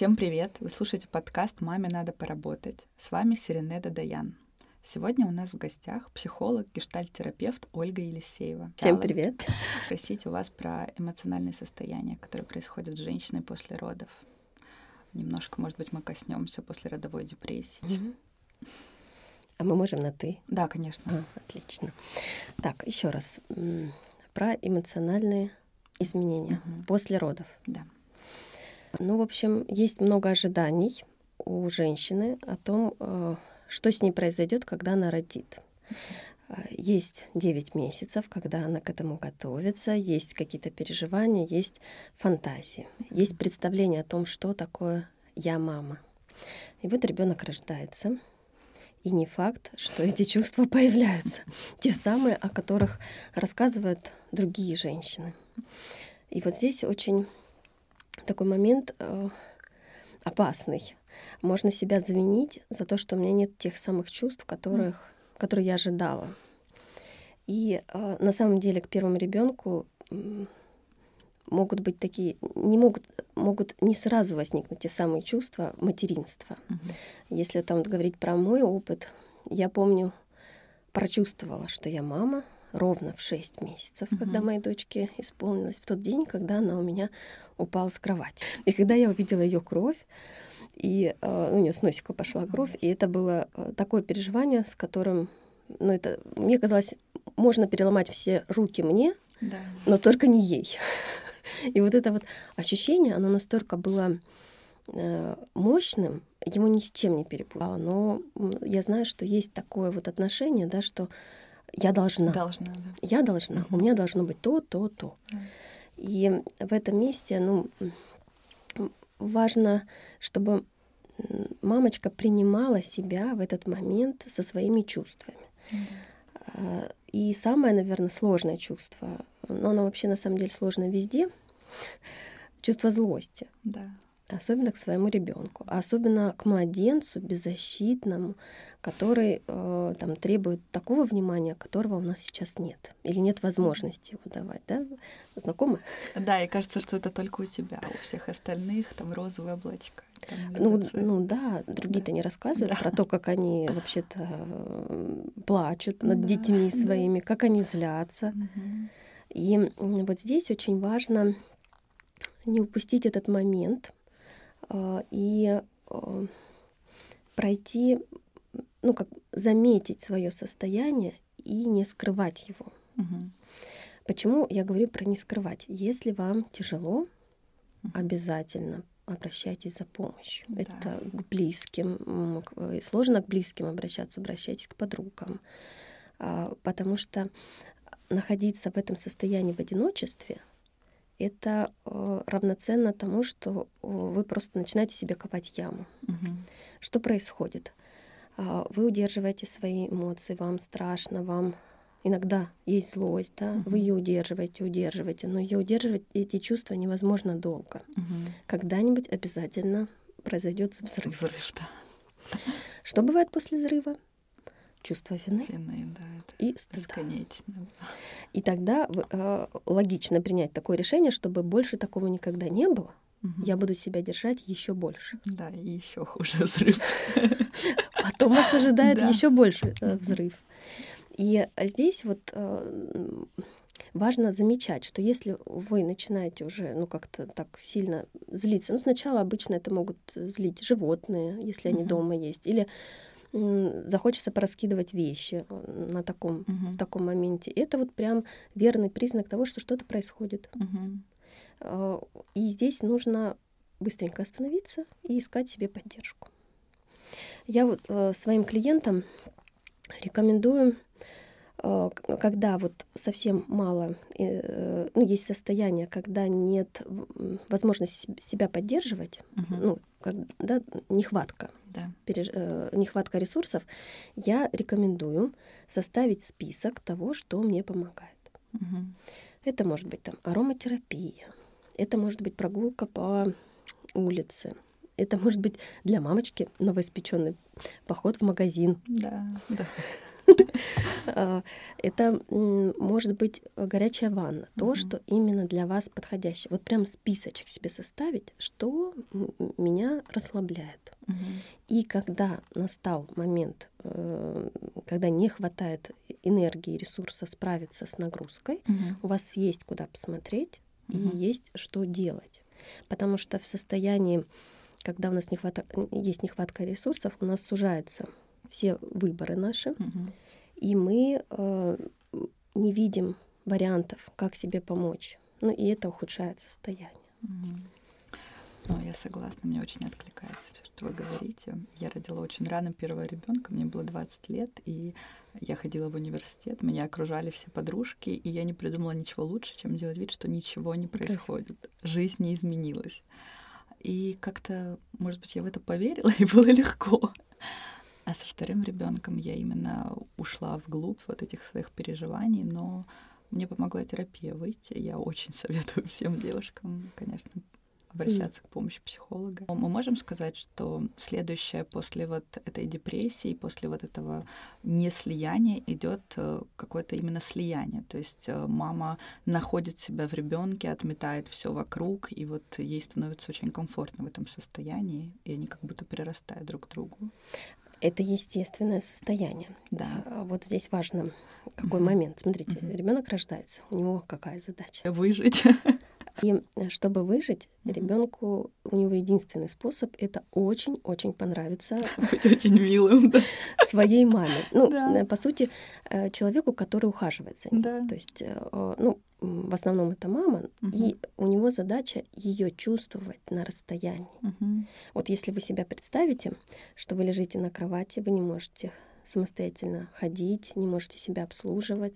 Всем привет! Вы слушаете подкаст «Маме надо поработать». С вами Сиренеда Даян. Сегодня у нас в гостях психолог, гештальт-терапевт Ольга Елисеева. Всем привет! Спросить у вас про эмоциональные состояния, которые происходят с женщиной после родов. Немножко, может быть, мы коснемся после родовой депрессии. Mm-hmm. А мы можем на ты? Да, конечно. А, отлично. Так, еще раз про эмоциональные изменения угу. после родов. Да. Ну, в общем, есть много ожиданий у женщины о том, э, что с ней произойдет, когда она родит. Есть 9 месяцев, когда она к этому готовится, есть какие-то переживания, есть фантазии, есть представление о том, что такое я мама. И вот ребенок рождается, и не факт, что эти чувства появляются, те самые, о которых рассказывают другие женщины. И вот здесь очень такой момент э, опасный. Можно себя завинить за то, что у меня нет тех самых чувств, которых, которые я ожидала. И э, на самом деле к первому ребенку могут быть такие, не могут, могут не сразу возникнуть те самые чувства материнства. Угу. Если там говорить про мой опыт, я помню, прочувствовала, что я мама, ровно в 6 месяцев, угу. когда моей дочке исполнилось, в тот день, когда она у меня упала с кровати. И когда я увидела ее кровь, и э, у нее с носика пошла кровь, и это было э, такое переживание, с которым, ну это, мне казалось, можно переломать все руки мне, да. но только не ей. И вот это вот ощущение, оно настолько было э, мощным, его ни с чем не перепутала. Но я знаю, что есть такое вот отношение, да, что я должна. Должна, да. Я должна. У меня должно быть то, то, то. И в этом месте, ну, важно, чтобы мамочка принимала себя в этот момент со своими чувствами. Mm-hmm. И самое, наверное, сложное чувство, но оно вообще на самом деле сложно везде, чувство злости. Да. Особенно к своему ребенку, а особенно к младенцу беззащитному, который э, там требует такого внимания, которого у нас сейчас нет, или нет возможности его давать, да? Знакомы? Да, и кажется, что это только у тебя, у всех остальных там розовые облачка. Там ну, ну да, другие-то да. не рассказывают да. про то, как они вообще-то плачут над да. детьми своими, да. как они злятся. Угу. И вот здесь очень важно не упустить этот момент э, и э, пройти, ну как заметить свое состояние и не скрывать его. Угу. Почему я говорю про не скрывать? Если вам тяжело, угу. обязательно обращайтесь за помощью. Да. Это к близким. Э, сложно к близким обращаться, обращайтесь к подругам. А, потому что находиться в этом состоянии в одиночестве — это э, равноценно тому, что э, вы просто начинаете себе копать яму. Угу. Что происходит? Э, вы удерживаете свои эмоции, вам страшно, вам иногда есть злость, да, угу. вы ее удерживаете, удерживаете, но ее удерживать эти чувства невозможно долго. Угу. Когда-нибудь обязательно произойдет взрыв. Взрыв, да. Что бывает после взрыва? Чувство вины, вины да, это и стыда. Бесконечно. И тогда э, логично принять такое решение, чтобы больше такого никогда не было. Угу. Я буду себя держать еще больше. Да, и еще хуже взрыв. Потом вас ожидает еще больше э, взрыв. И здесь вот э, важно замечать, что если вы начинаете уже ну как-то так сильно злиться, ну сначала обычно это могут злить животные, если они дома есть, или захочется пораскидывать вещи э, на таком, угу. в таком моменте. Это вот прям верный признак того, что что-то происходит. Угу. И здесь нужно быстренько остановиться и искать себе поддержку. Я вот э, своим клиентам рекомендую, когда вот совсем мало, ну, есть состояние, когда нет возможности себя поддерживать, угу. ну, когда нехватка да. переж... э, нехватка ресурсов, я рекомендую составить список того, что мне помогает. Угу. Это может быть там ароматерапия, это может быть прогулка по улице, это может быть для мамочки новоиспеченный поход в магазин. Да, да. А, это может быть горячая ванна, то, что именно для вас подходящее. Вот прям списочек себе составить, что меня расслабляет. И когда настал момент, э, когда не хватает энергии, ресурса справиться с нагрузкой, у вас есть куда посмотреть и есть что делать. Потому что в состоянии, когда у нас есть нехватка ресурсов, у нас сужаются все выборы наши, и мы э, не видим вариантов, как себе помочь. Ну и это ухудшает состояние. Ну, я согласна, мне очень откликается все, что вы говорите. Я родила очень рано первого ребенка, мне было 20 лет, и я ходила в университет, меня окружали все подружки, и я не придумала ничего лучше, чем делать вид, что ничего не происходит. Жизнь не изменилась. И как-то, может быть, я в это поверила, и было легко. А со вторым ребенком я именно ушла вглубь вот этих своих переживаний, но мне помогла терапия выйти. Я очень советую всем девушкам, конечно, обращаться mm. к помощи психолога. Мы можем сказать, что следующее после вот этой депрессии, после вот этого неслияния идет э, какое-то именно слияние. То есть э, мама находит себя в ребенке, отметает все вокруг, и вот ей становится очень комфортно в этом состоянии, и они как будто прирастают друг к другу. Это естественное состояние. Да. А вот здесь важно какой mm-hmm. момент. Смотрите, mm-hmm. ребенок рождается, у него какая задача? Выжить. И э, чтобы выжить, ребенку у него единственный способ это очень-очень понравиться. Быть очень милым, да. Своей маме. Ну, да. Э, по сути, э, человеку, который ухаживает за ним. Да. То есть, ну, в основном это мама, угу. и у него задача ее чувствовать на расстоянии. Угу. Вот если вы себя представите, что вы лежите на кровати, вы не можете самостоятельно ходить, не можете себя обслуживать,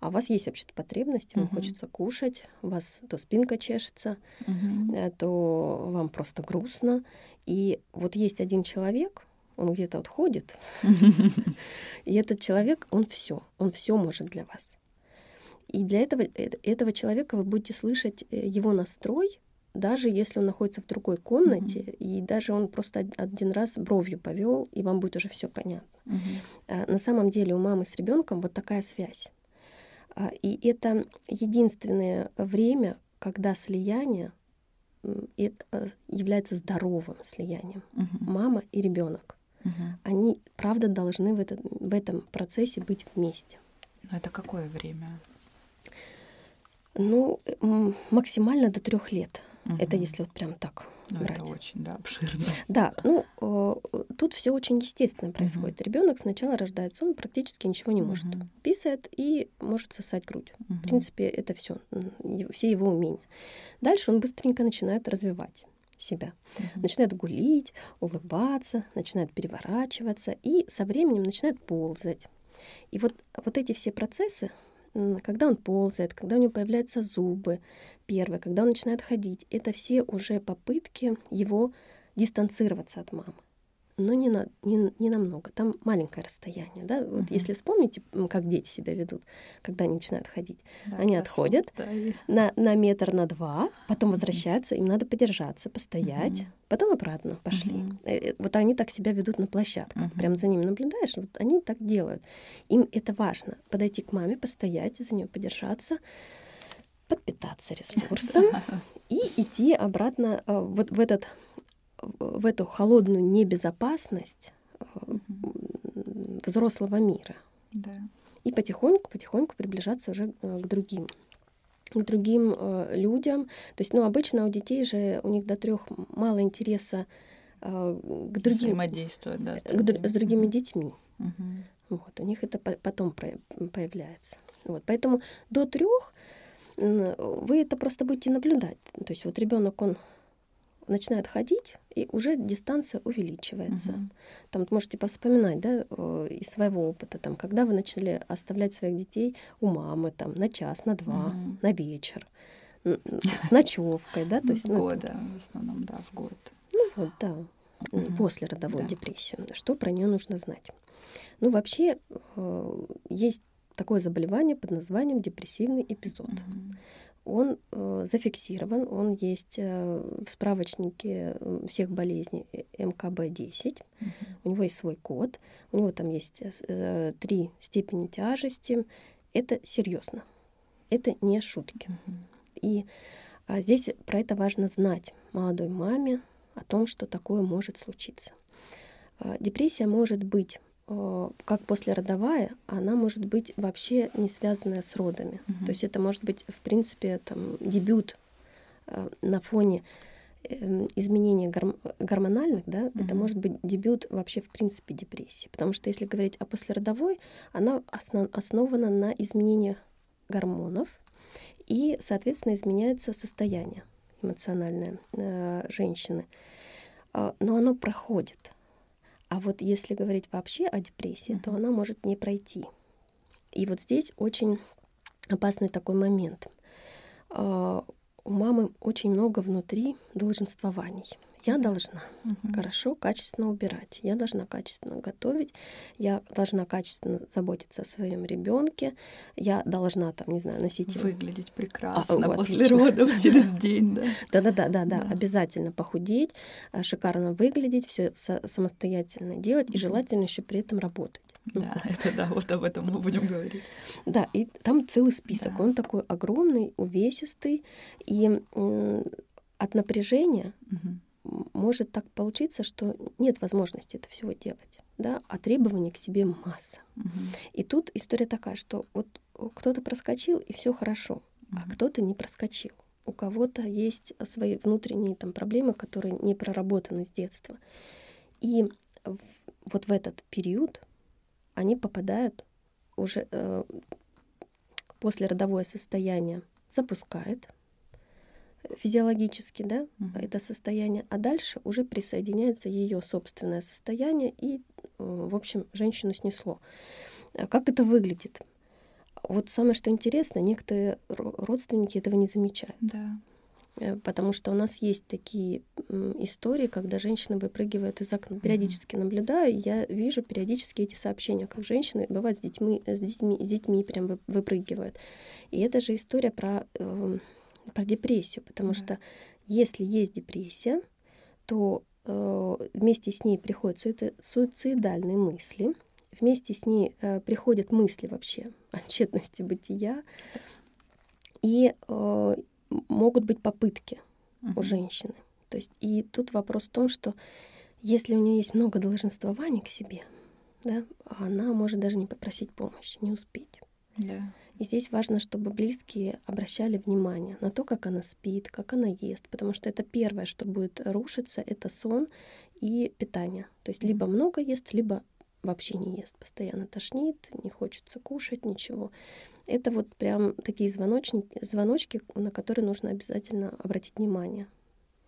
а у вас есть вообще-то потребности, вам uh-huh. хочется кушать, у вас то спинка чешется, uh-huh. то вам просто грустно. И вот есть один человек, он где-то вот ходит, и этот человек, он все, он все может для вас. И для этого, э, этого человека вы будете слышать э, его настрой, даже если он находится в другой комнате, mm-hmm. и даже он просто один раз бровью повел, и вам будет уже все понятно. Mm-hmm. на самом деле у мамы с ребенком вот такая связь. А, и это единственное время, когда слияние это э, является здоровым слиянием. Угу. Мама и ребенок. Угу. Они, правда, должны в, этот, в этом процессе быть вместе. Но это какое время? Ну, максимально до трех лет. Угу. Это если вот прям так ну, брать. Это очень, да, обширно. Да, ну э, тут все очень естественно происходит. Угу. Ребенок сначала рождается, он практически ничего не может. Угу. Писает и может сосать грудь. Угу. В принципе, это все, все его умения. Дальше он быстренько начинает развивать себя. Uh-huh. Начинает гулить, улыбаться, начинает переворачиваться и со временем начинает ползать. И вот, вот эти все процессы, когда он ползает, когда у него появляются зубы первые, когда он начинает ходить, это все уже попытки его дистанцироваться от мамы но не, на, не, не намного. Там маленькое расстояние. Да? Вот uh-huh. Если вспомните, как дети себя ведут, когда они начинают ходить. Да, они отходят да, на, на метр, на два, потом возвращаются, им надо подержаться, постоять, uh-huh. потом обратно пошли. Uh-huh. Вот они так себя ведут на площадках. Uh-huh. Прям за ними наблюдаешь, вот они так делают. Им это важно. Подойти к маме, постоять, за нее подержаться, подпитаться ресурсом и идти обратно э, вот в этот в эту холодную небезопасность э, взрослого мира. Да. И потихоньку, потихоньку приближаться уже э, к другим к другим э, людям. То есть, ну, обычно у детей же у них до трех мало интереса э, к другим взаимодействовать, да, с, к, с другими детьми. Угу. Вот, у них это потом появляется. Вот, поэтому до трех вы это просто будете наблюдать. То есть вот ребенок он начинает ходить, и уже дистанция увеличивается. Угу. Там можете повспоминать, да, из своего опыта, там, когда вы начали оставлять своих детей у мамы, там, на час, на два, угу. на вечер, с ночевкой, да, то есть, ну, года, в основном, да, в год. Ну вот, да, угу. после родовой да. депрессию. Что про нее нужно знать? Ну, вообще, э, есть такое заболевание под названием депрессивный эпизод. Угу он э, зафиксирован, он есть э, в справочнике всех болезней МКБ-10. Угу. У него есть свой код, у него там есть три степени тяжести. Это серьезно, это не шутки. Угу. И а здесь про это важно знать молодой маме о том, что такое может случиться. А, депрессия может быть Э, как послеродовая, она может быть вообще не связанная с родами. Угу. То есть это может быть, в принципе, там, дебют э, на фоне э, изменений гор- гормональных, да, угу. это может быть дебют вообще в принципе депрессии. Потому что если говорить о послеродовой, она основ- основана на изменениях гормонов, и, соответственно, изменяется состояние эмоциональное э, женщины. Э, но оно проходит. А вот если говорить вообще о депрессии, mm-hmm. то она может не пройти. И вот здесь очень опасный такой момент. А, у мамы очень много внутри долженствований. Я должна угу. хорошо, качественно убирать. Я должна качественно готовить. Я должна качественно заботиться о своем ребенке. Я должна там, не знаю, носить выглядеть прекрасно а, после родов через день, да. Да, да, да, да, да. Обязательно похудеть, а, шикарно выглядеть, все самостоятельно делать и желательно еще при этом работать. Да, это да, вот об этом мы будем говорить. Да, и там целый список. Да. Он такой огромный, увесистый, и от напряжения угу может так получиться, что нет возможности это всего делать, да, а требований к себе масса. Угу. И тут история такая, что вот кто-то проскочил и все хорошо, угу. а кто-то не проскочил. У кого-то есть свои внутренние там проблемы, которые не проработаны с детства. И в, вот в этот период они попадают уже э, после родовое состояние запускает, физиологически, да, угу. это состояние, а дальше уже присоединяется ее собственное состояние, и, в общем, женщину снесло. А как это выглядит? Вот самое что интересно, некоторые родственники этого не замечают. Да. Э, потому что у нас есть такие истории, когда женщина выпрыгивает из окна. Периодически наблюдаю, я вижу периодически эти сообщения, как женщины бывают с детьми, с детьми, с детьми прям выпрыгивают. И это же история про э, про депрессию, потому mm что если есть депрессия, то э, вместе с ней приходят суицидальные мысли, вместе с ней э, приходят мысли вообще о тщетности бытия, и э, могут быть попытки uh у женщины. То есть и тут вопрос в том, что если у нее есть много долженствований к себе, да, она может даже не попросить помощи, не успеть. Да. И здесь важно, чтобы близкие обращали внимание на то, как она спит, как она ест, потому что это первое, что будет рушиться, это сон и питание. То есть либо много ест, либо вообще не ест, постоянно тошнит, не хочется кушать, ничего. Это вот прям такие звоночки, звоночки, на которые нужно обязательно обратить внимание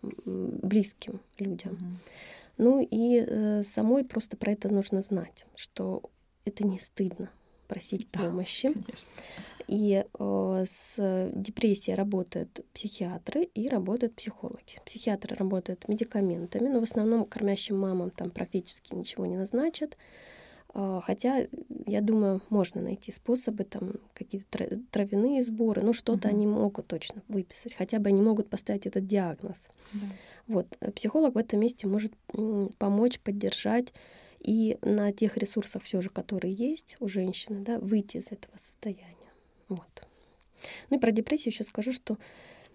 близким людям. Mm-hmm. Ну и э, самой просто про это нужно знать, что это не стыдно просить да, помощи. Конечно. И э, с депрессией работают психиатры и работают психологи. Психиатры работают медикаментами, но в основном кормящим мамам там практически ничего не назначат. Э, хотя, я думаю, можно найти способы, там какие-то травяные сборы, ну что-то угу. они могут точно выписать, хотя бы они могут поставить этот диагноз. Да. Вот, э, психолог в этом месте может помочь, поддержать и на тех ресурсах все же, которые есть у женщины, да, выйти из этого состояния. Вот. Ну и про депрессию еще скажу, что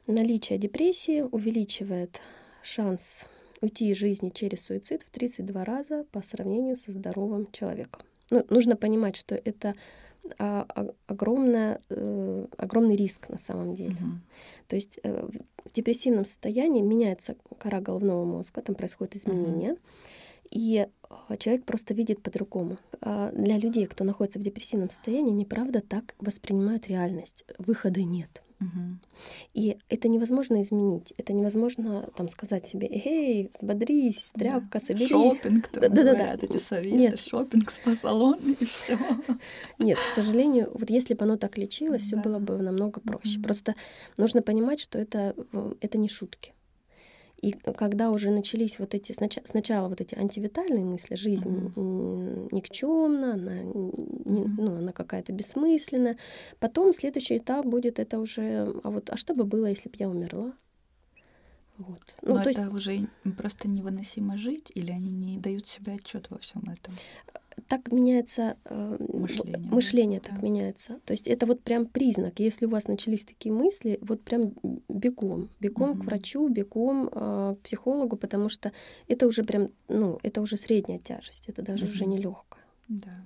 наличие депрессии увеличивает шанс уйти из жизни через суицид в 32 раза по сравнению со здоровым человеком. Ну, нужно понимать, что это а, а, огромная, э, огромный риск на самом деле. Угу. То есть э, в депрессивном состоянии меняется кора головного мозга, там происходят изменения. Угу. И а, человек просто видит по-другому. А, для людей, кто находится в депрессивном состоянии, неправда так воспринимают реальность. Выхода нет. Угу. И это невозможно изменить. Это невозможно там сказать себе, эй, взбодрись, тряпка, да. собери. Шопинг, да, да, да, да. эти советы, Нет. шопинг, спа-салон и все. Нет, к сожалению, вот если бы оно так лечилось, да. все было бы намного проще. Угу. Просто нужно понимать, что это, э, это не шутки. И когда уже начались вот эти сначала вот эти антивитальные мысли, жизнь mm-hmm. никчемна, она, не, ну, она какая-то бессмысленная. Потом следующий этап будет это уже, а вот, а что бы было, если бы я умерла? Вот. Ну, Но то это есть... уже просто невыносимо жить, или они не дают себе отчет во всем этом? Так меняется э, мышление, мышление да? так да. меняется. То есть это вот прям признак. Если у вас начались такие мысли, вот прям бегом, бегом угу. к врачу, бегом э, к психологу, потому что это уже прям, ну, это уже средняя тяжесть, это даже угу. уже не легкая. Да.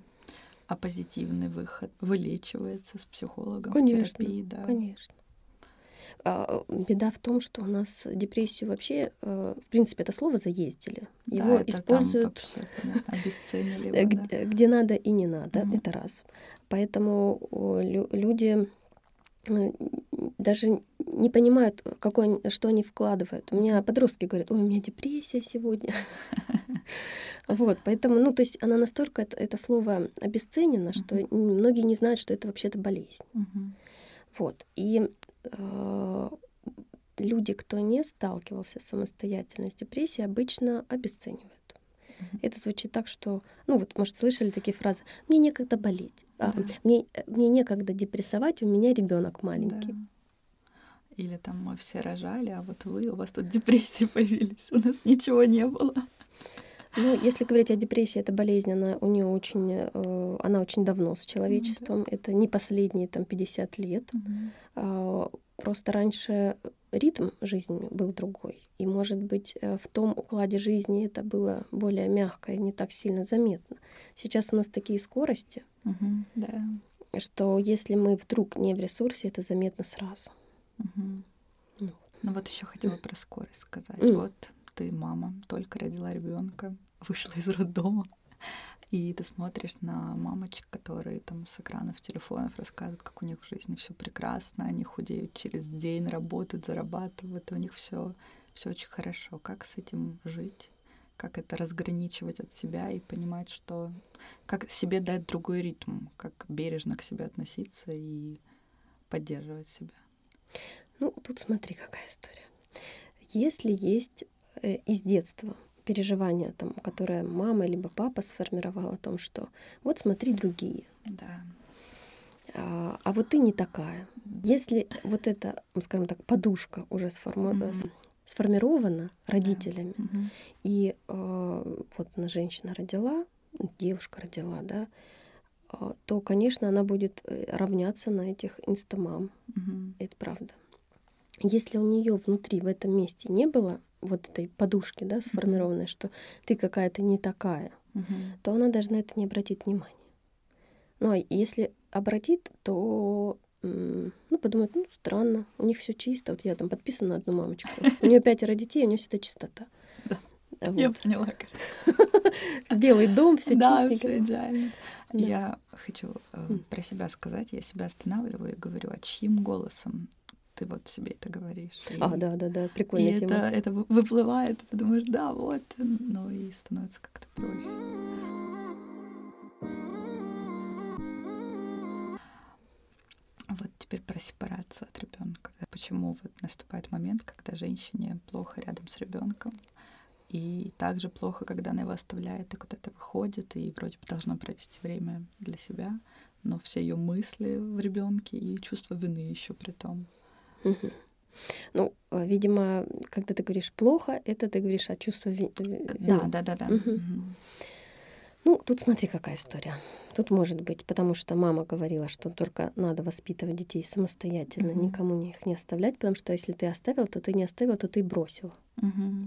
А позитивный выход вылечивается с психологом конечно, в терапии, да. Конечно. А, беда в том, что у нас депрессию вообще, э, в принципе, это слово заездили. Его да, используют вообще, конечно, обесценили его, где, да. где надо и не надо, угу. это раз. Поэтому люди э, даже не понимают, какой, что они вкладывают. У меня подростки говорят, ой, у меня депрессия сегодня. Вот, поэтому, ну, то есть она настолько, это, это слово обесценено, что многие не знают, что это вообще-то болезнь. Вот, и люди, кто не сталкивался самостоятельно с депрессией, обычно обесценивают. Это звучит так, что, ну вот, может, слышали такие фразы: "Мне некогда болеть, а, да. мне мне некогда депрессовать, у меня ребенок маленький". Да. Или там мы все рожали, а вот вы, у вас тут депрессии появились, у нас ничего не было. Ну, если говорить о депрессии, это болезнь, она у нее очень, э, она очень давно с человечеством. Mm-hmm. Это не последние там 50 лет. Mm-hmm. Просто раньше ритм жизни был другой. И, может быть, э, в том укладе жизни это было более мягко и не так сильно заметно. Сейчас у нас такие скорости, mm-hmm. да. что если мы вдруг не в ресурсе, это заметно сразу. Mm-hmm. Ну. ну вот еще хотела про скорость сказать. Mm. Вот ты мама, только родила ребенка, вышла из роддома, и ты смотришь на мамочек, которые там с экранов телефонов рассказывают, как у них в жизни все прекрасно, они худеют через день, работают, зарабатывают, у них все все очень хорошо. Как с этим жить? Как это разграничивать от себя и понимать, что как себе дать другой ритм, как бережно к себе относиться и поддерживать себя. Ну, тут смотри, какая история. Если есть Э, из детства переживания, там, которое мама либо папа сформировал о том, что вот смотри другие. Да. А, а вот ты не такая. Если вот эта, скажем так, подушка уже сформу... mm-hmm. сформирована родителями, да. mm-hmm. и э, вот она женщина родила, девушка родила, да, э, то, конечно, она будет равняться на этих инстамам. Mm-hmm. Это правда. Если у нее внутри в этом месте не было вот этой подушки, да, сформированной, mm-hmm. что ты какая-то не такая, mm-hmm. то она даже на это не обратит внимания. Ну а если обратит, то ну, подумает, ну, странно, у них все чисто. Вот я там подписана на одну мамочку. У нее пятеро детей, у нее всегда чистота. Я поняла, Белый дом, все да, все идеально. Я хочу э, про себя сказать, я себя останавливаю и говорю, а чьим голосом ты вот себе это говоришь. И, а, да, да, да, прикольно. И это, это выплывает, и ты думаешь, да, вот, ну и становится как-то проще. Вот теперь про сепарацию от ребенка. Почему вот наступает момент, когда женщине плохо рядом с ребенком, и также плохо, когда она его оставляет и куда-то выходит, и вроде бы должна провести время для себя, но все ее мысли в ребенке и чувство вины еще при том. Угу. Ну, э, видимо, когда ты говоришь плохо, это ты говоришь о чувстве вины. Да, да, да, да. Угу. Угу. Ну, тут смотри, какая история. Тут может быть, потому что мама говорила, что только надо воспитывать детей самостоятельно, mm никому не их не оставлять, потому что если ты оставила, то ты не оставила, то ты бросила. mm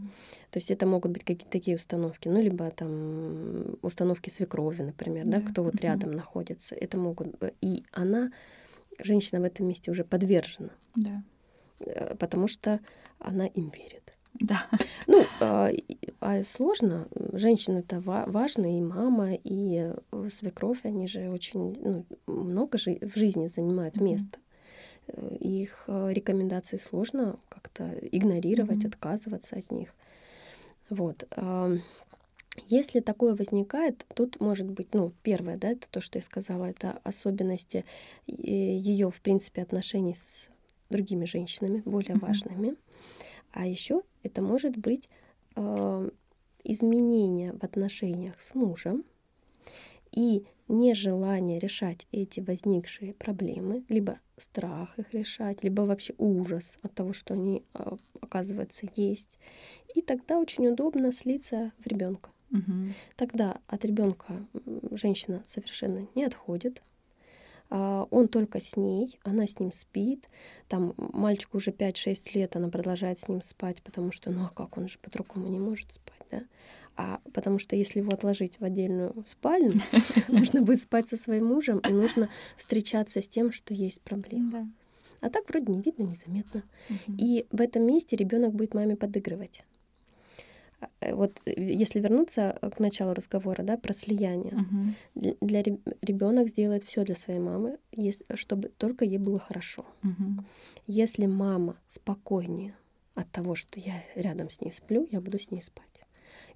То есть это могут быть какие-то такие установки, ну либо там установки свекрови, например, yeah. да, кто вот mm рядом находится. Это могут и она женщина в этом месте уже подвержена. Да. Э, потому что она им верит. Да. Ну, а, а сложно. Женщины это важно, и мама, и э, свекровь, они же очень ну, много жи в жизни занимают mm-hmm. место. Э, их рекомендации сложно как-то игнорировать, mm-hmm. отказываться от них. Вот. Если такое возникает, тут может быть, ну, первое, да, это то, что я сказала, это особенности ее, в принципе, отношений с другими женщинами, более mm-hmm. важными. А еще Это может быть э, изменение в отношениях с мужем и нежелание решать эти возникшие проблемы, либо страх их решать, либо вообще ужас от того, что они, э, оказывается, есть. И тогда очень удобно слиться в ребенка. Мгм. Тогда от ребенка женщина совершенно не отходит. а, Он только с ней, она с ним спит. Там мальчику уже 5-6 лет, она продолжает с ним спать, потому что, ну а как, он же по-другому не может спать, да? А потому что если его отложить в отдельную спальню, нужно будет спать со своим мужем, и нужно встречаться с тем, что есть проблема. А так вроде не видно, незаметно. И в этом месте ребенок будет маме подыгрывать. Э, Вот э, если вернуться э, к началу разговора, да, про слияние. Мгм. Д- Для ребенок сделает все для своей мамы, ес- чтобы только ей было хорошо. Мгм. Если мама спокойнее от того, что я рядом с ней сплю, я буду с ней спать.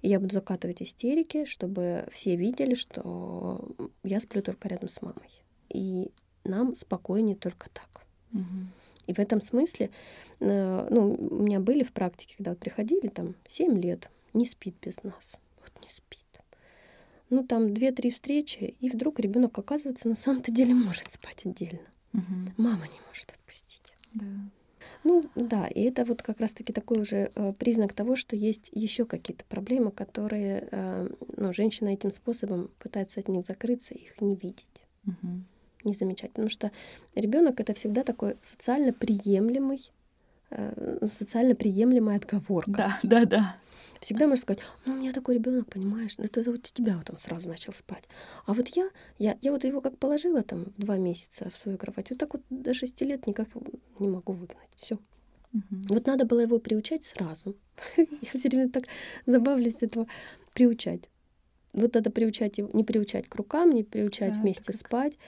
И я буду закатывать истерики, чтобы все видели, что я сплю только рядом с мамой. И нам спокойнее только так. Мгм. И в этом смысле, э, ну, у меня были в практике, когда вот приходили, там, 7 лет, не спит без нас. Вот не спит. Ну, там 2-3 встречи, и вдруг ребенок, оказывается, на самом-то деле может спать отдельно. Мгм. Мама не может отпустить. Да. Ну, да, и это вот как раз-таки такой уже э, признак того, что есть еще какие-то проблемы, которые, э, ну, женщина этим способом пытается от них закрыться, их не видеть Мгм. Не замечать. Потому что ребенок это всегда такой социально приемлемый, э, социально приемлемая отговорка. Да, да, да. Всегда можно сказать, ну, у меня такой ребенок, понимаешь, это, это вот у тебя вот он сразу начал спать. А вот я, я, я вот его как положила там в два месяца в свою кровать, вот так вот до шести лет никак не могу выгнать. Все. Мгм. Вот надо было его приучать сразу. Я все время так забавлюсь этого приучать. Вот надо приучать его, не приучать к рукам, не приучать Да, вместе это как- спать,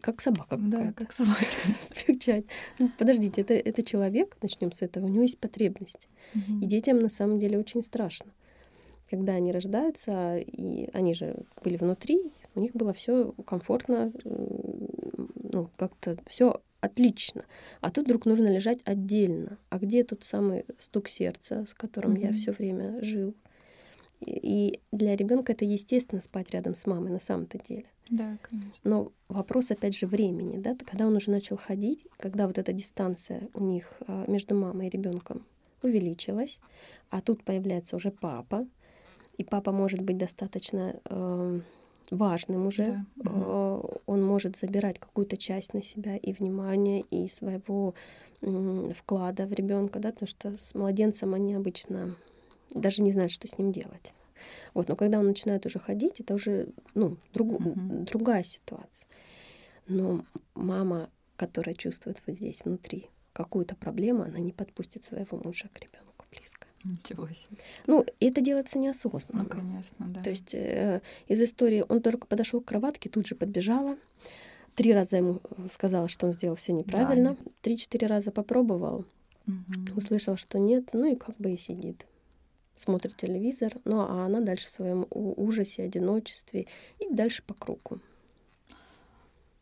как собака Да, какая-то. как собачка. Приучать. Ну, подождите, это, это человек, начнем с этого, у него есть потребность. Мгм. И детям на самом деле очень страшно. Когда они рождаются, и они же были внутри, у них было все комфортно, ну, как-то все отлично. А тут вдруг нужно лежать отдельно. А где тот самый стук сердца, с которым я Мгм. все время жил? И для ребенка это естественно спать рядом с мамой на самом-то деле. Да, конечно. Но вопрос, опять же, времени, да, когда он уже начал ходить, когда вот эта дистанция у них а, между мамой и ребенком увеличилась, а тут появляется уже папа, и папа может быть достаточно э, важным уже, Да, Э, он может забирать какую-то часть на себя и внимание, и своего м, вклада в ребенка, да, потому что с младенцем они обычно даже не знают, что с ним делать. Вот, но когда он начинает уже ходить, это уже ну, другу- Мгм. другая ситуация. Но мама, которая чувствует вот здесь внутри какую-то проблему, она не подпустит своего мужа к ребенку близко. Ничего себе. Ну, это делается неосознанно. Ну, конечно, да. То есть э, из истории он только подошел к кроватке, тут же подбежала. Три раза ему сказала, что он сделал все неправильно. Три-четыре раза попробовал, Мгм. услышал, что нет, ну и как бы и сидит. Смотрит телевизор, ну а она дальше в своем ужасе, одиночестве и дальше по кругу.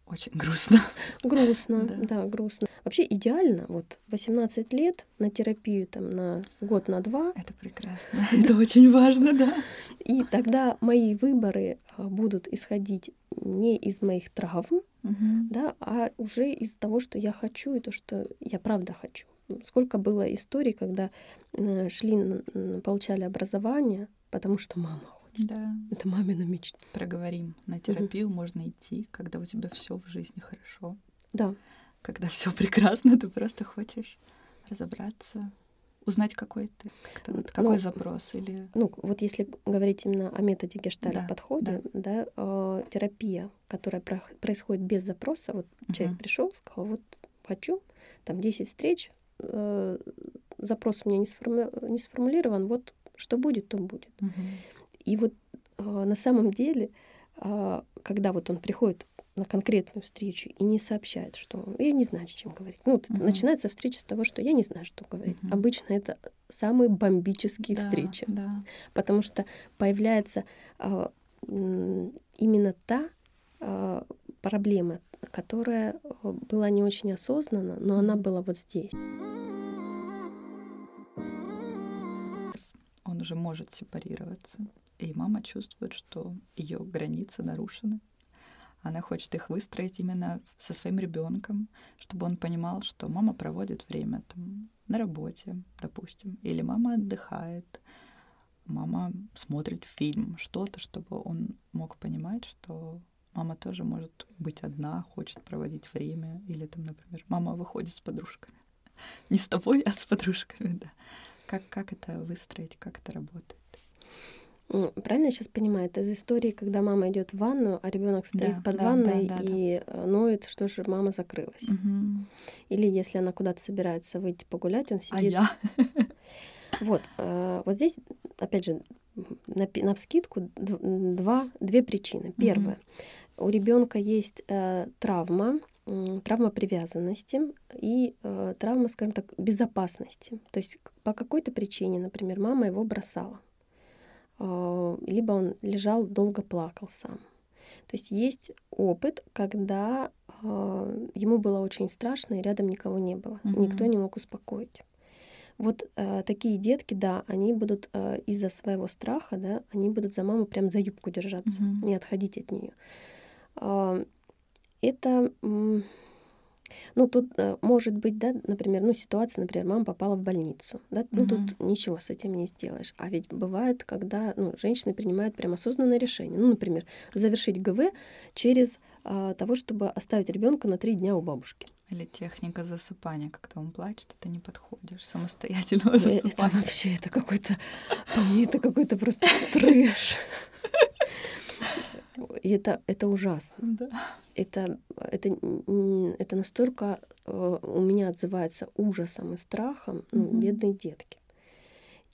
Очень грустно. Грустно, Да. да. грустно. Вообще идеально, вот 18 лет на терапию там на год, на два, Это прекрасно. Это очень важно, да. и тогда мои выборы а, будут исходить не из моих травм, Мгм. да, а уже из того, что я хочу и то, что я правда хочу. Сколько было историй, когда э, шли, получали образование, потому что мама хочет. Да. Это мамина мечта. Проговорим. На терапию можно идти, когда у тебя все в жизни хорошо. Да, Когда все прекрасно, ты просто хочешь разобраться, узнать, какой ты, вот, какой Ну, запрос или ну вот если говорить именно о методе гештальт Да, подходе, да, э, терапия, которая про- происходит без запроса, вот человек Мгм. пришел, сказал, вот хочу, там 10 встреч, э, запрос у меня не, сформи- не сформулирован, вот что будет, то будет. Мгм. И вот э, на самом деле, а, когда вот он приходит на конкретную встречу и не сообщает, что он, я не знаю, с чем говорить. Ну, вот Мгм. начинается встреча с того, что я не знаю, что говорить. Мгм. Обычно это самые бомбические Да, встречи, Да. потому что появляется м, именно та а, проблема, которая а, была не очень осознанна, но она была вот здесь. уже может сепарироваться. И мама чувствует, что ее границы нарушены. Она хочет их выстроить именно со своим ребенком, чтобы он понимал, что мама проводит время там на работе, допустим, или мама отдыхает, мама смотрит фильм, что-то, чтобы он мог понимать, что мама тоже может быть одна, хочет проводить время, или там, например, мама выходит с подружками. Не с тобой, а с подружками, да. Как, как это выстроить, как это работает? Правильно я сейчас понимаю, это из истории, когда мама идет в ванну, а ребенок стоит да, под да, ванной да, да, и да. Э, ноет, что же мама закрылась. Угу. Или если она куда-то собирается выйти погулять, он сидит. А я? Вот, э, вот здесь, опять же, на, на вскидку два, две причины. Первое, угу. У ребенка есть э, травма, травма привязанности и э, травма, скажем так, безопасности. То есть по какой-то причине, например, мама его бросала а, либо он лежал, долго плакал сам. То есть есть опыт, когда э, ему было очень страшно, и рядом никого не было. Mm-hmm. Никто не мог успокоить. Вот э, такие детки, да, они будут э, из-за своего страха, да, они будут за маму прям за юбку держаться, mm-hmm. не отходить от нее. Э, это ну, тут э, может быть, да, например, ну, ситуация, например, мама попала в больницу, да, ну, угу. тут ничего с этим не сделаешь. А ведь бывает, когда, ну, женщины принимают прям осознанное решение, ну, например, завершить ГВ через а, того, чтобы оставить ребенка на три дня у бабушки. Или техника засыпания, когда он плачет, ты не подходишь самостоятельного засыпания. Э, это вообще, это какой-то, по мне, это какой-то просто трэш. И это, это ужасно. Да. Это, это, это настолько э, у меня отзывается ужасом и страхом, ну, mm-hmm. бедные детки.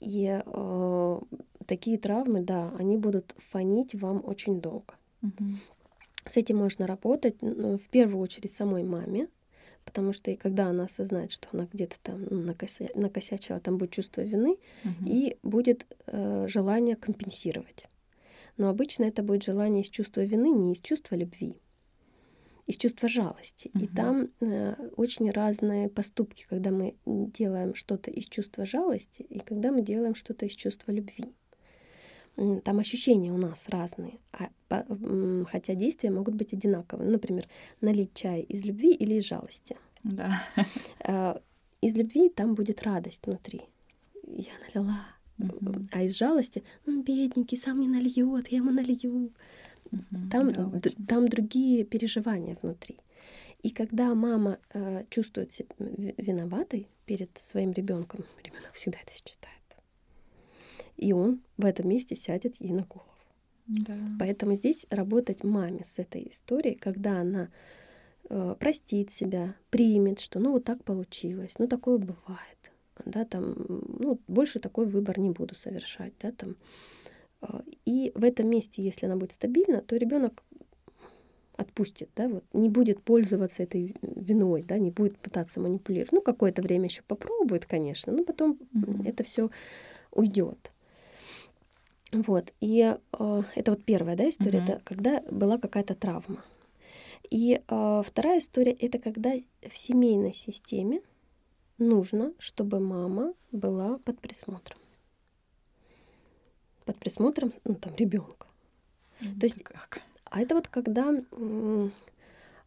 И э, такие травмы, да, они будут фонить вам очень долго. Mm-hmm. С этим можно работать ну, в первую очередь самой маме, потому что и когда она осознает, что она где-то там ну, накося... накосячила, там будет чувство вины mm-hmm. и будет э, желание компенсировать. Но обычно это будет желание из чувства вины, не из чувства любви, из чувства жалости. Угу. И там э, очень разные поступки, когда мы делаем что-то из чувства жалости и когда мы делаем что-то из чувства любви. Там ощущения у нас разные, а, по, хотя действия могут быть одинаковые. Например, налить чай из любви или из жалости. Да. Э, из любви там будет радость внутри. Я налила, Uh-huh. А из жалости, ну, бедненький, сам не нальет, я ему налью. Uh-huh. Там, да, д- там другие переживания внутри. И когда мама э, чувствует себя виноватой перед своим ребенком, ребенок всегда это считает. И он в этом месте сядет ей на голову. Да. Поэтому здесь работать маме с этой историей, когда она э, простит себя, примет, что ну вот так получилось, ну такое бывает да, там, ну, больше такой выбор не буду совершать, да, там. А, и в этом месте, если она будет стабильна, то ребенок отпустит, да, вот, не будет пользоваться этой виной, да, не будет пытаться манипулировать. Ну, какое-то время еще попробует, конечно, но потом mm-hmm. это все уйдет. Вот, и э, это вот первая, да, история, mm-hmm. это когда была какая-то травма. И э, вторая история это когда в семейной системе нужно, чтобы мама была под присмотром. Под присмотром, ну, там, ребенка. Mm, То есть, как? а это вот когда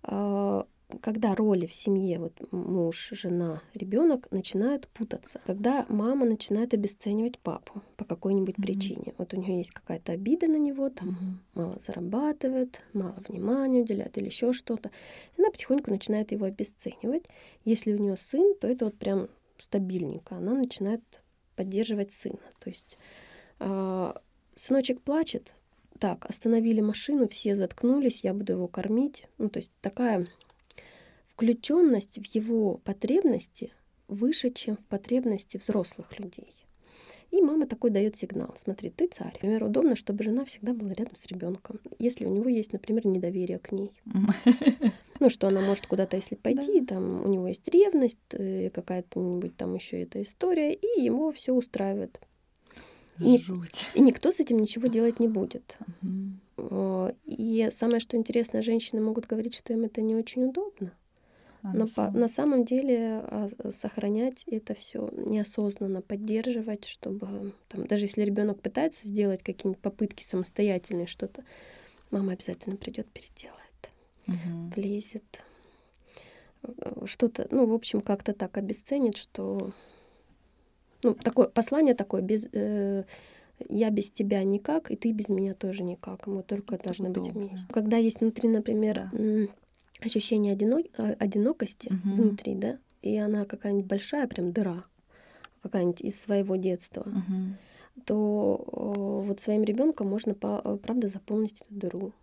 э, когда роли в семье, вот муж, жена, ребенок начинают путаться, когда мама начинает обесценивать папу по какой-нибудь mm-hmm. причине. Вот у нее есть какая-то обида на него, там mm-hmm. мало зарабатывает, мало внимания уделяет или еще что-то. Она потихоньку начинает его обесценивать. Если у нее сын, то это вот прям стабильненько. Она начинает поддерживать сына. То есть э, сыночек плачет, так, остановили машину, все заткнулись, я буду его кормить. Ну, то есть такая включенность в его потребности выше, чем в потребности взрослых людей. И мама такой дает сигнал. Смотри, ты царь. Например, удобно, чтобы жена всегда была рядом с ребенком. Если у него есть, например, недоверие к ней. Ну, что она может куда-то, если пойти, да. там у него есть ревность, э, какая-то нибудь там еще эта история, и ему все устраивает. И, и никто с этим ничего делать не будет. Угу. И самое, что интересно, женщины могут говорить, что им это не очень удобно. А на по- самом- на самом деле а, сохранять это все неосознанно, поддерживать, чтобы там, даже если ребенок пытается сделать какие-нибудь попытки самостоятельные что-то, мама обязательно придет, переделает, Мгм. влезет, э, что-то, ну, в общем, как-то так обесценит, что ну, такое послание такое без э, я без тебя никак, и ты без меня тоже никак. Мы только Это должны быть удобно. вместе. Когда есть внутри, например, Да. Ощущение одино- э, одинокости Мгм. внутри, да, и она какая-нибудь большая, прям дыра, какая-нибудь из своего детства, Мгм. то э, вот своим ребенком можно, по- э, правда, заполнить эту дыру.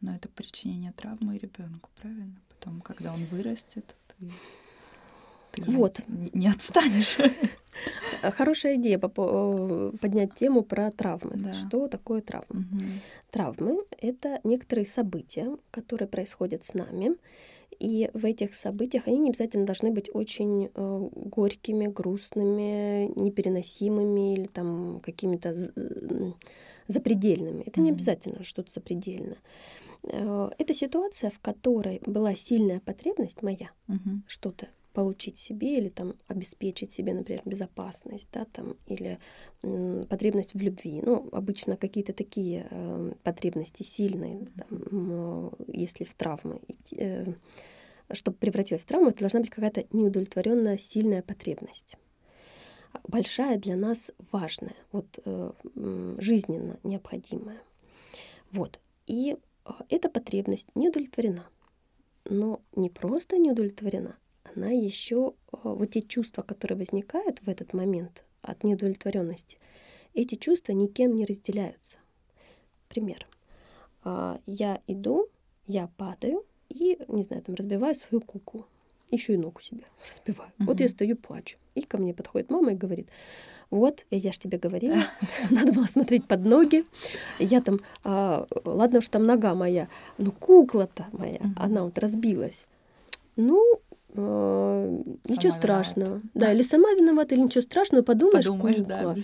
Но это причинение травмы ребенку, правильно? Потом, когда он вырастет, ты, ты Вот. не, не отстанешь. Хорошая идея э, поднять тему про травмы. Да. Что такое травма? Мгм. Травмы — это некоторые события, которые происходят с нами, и в этих событиях они не обязательно должны быть очень э, горькими, грустными, непереносимыми или там какими-то м, запредельными. Это не Мгм. обязательно что-то запредельное. Э, Это ситуация, в которой была сильная потребность моя Мгм. что-то получить себе или там обеспечить себе, например, безопасность, да, там, или м, потребность в любви. Ну, обычно какие-то такие э, потребности сильные, там, м, если в травмы, чтобы превратилась в травму, это должна быть какая-то неудовлетворенная сильная потребность. Большая для нас важная, вот э, жизненно необходимая. Вот. И э, эта потребность не удовлетворена. Но не просто не удовлетворена, она еще вот те чувства, которые возникают в этот момент от неудовлетворенности, эти чувства никем не разделяются. Пример. А, Я иду, я падаю и, не знаю, там разбиваю свою куклу. Еще и ногу себе разбиваю. Вот я стою, плачу. И ко мне подходит мама и говорит, вот, я же тебе говорила, надо было смотреть под ноги. Я там, а, ладно уж там нога моя, но кукла-то моя, она вот разбилась. Ну, ничего Сама страшного. виновата. Да, или сама виновата, или ничего страшного, подумаешь, Подумаешь, кукла. да.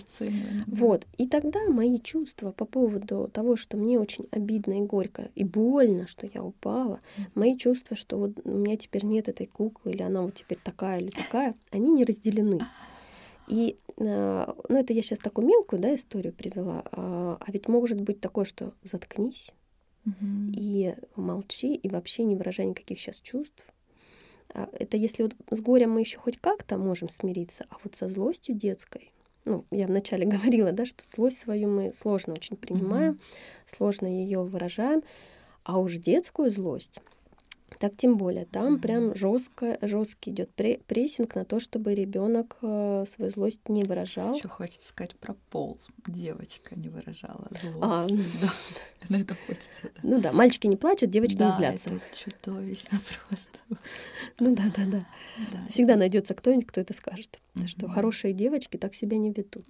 Вот. И тогда мои чувства по поводу того, что мне очень обидно и горько, и больно, что я упала, мои чувства, что вот у меня теперь нет этой куклы, или она вот теперь такая или такая, они не разделены. И, а, ну, это я сейчас такую мелкую, да, историю привела, а а ведь может быть такое, что заткнись Мгм. и молчи, и вообще не выражай никаких сейчас чувств. А, Это если вот с горем мы еще хоть как-то можем смириться, а вот со злостью детской, ну, я вначале говорила, да, что злость свою мы сложно очень принимаем, Мгм. сложно ее выражаем, а уж детскую злость, так тем более, там Мгм. прям жестко, жесткий идет прессинг на то, чтобы ребенок э, свою злость не выражал. Еще хочется сказать про пол. Девочка не выражала злость. А. Да, на это хочется. Ну да, мальчики не плачут, девочки да, не злятся. это чудовищно просто. Ну да, да, да. Да. Всегда найдется кто-нибудь, кто это скажет. Что хорошие девочки так себя не ведут.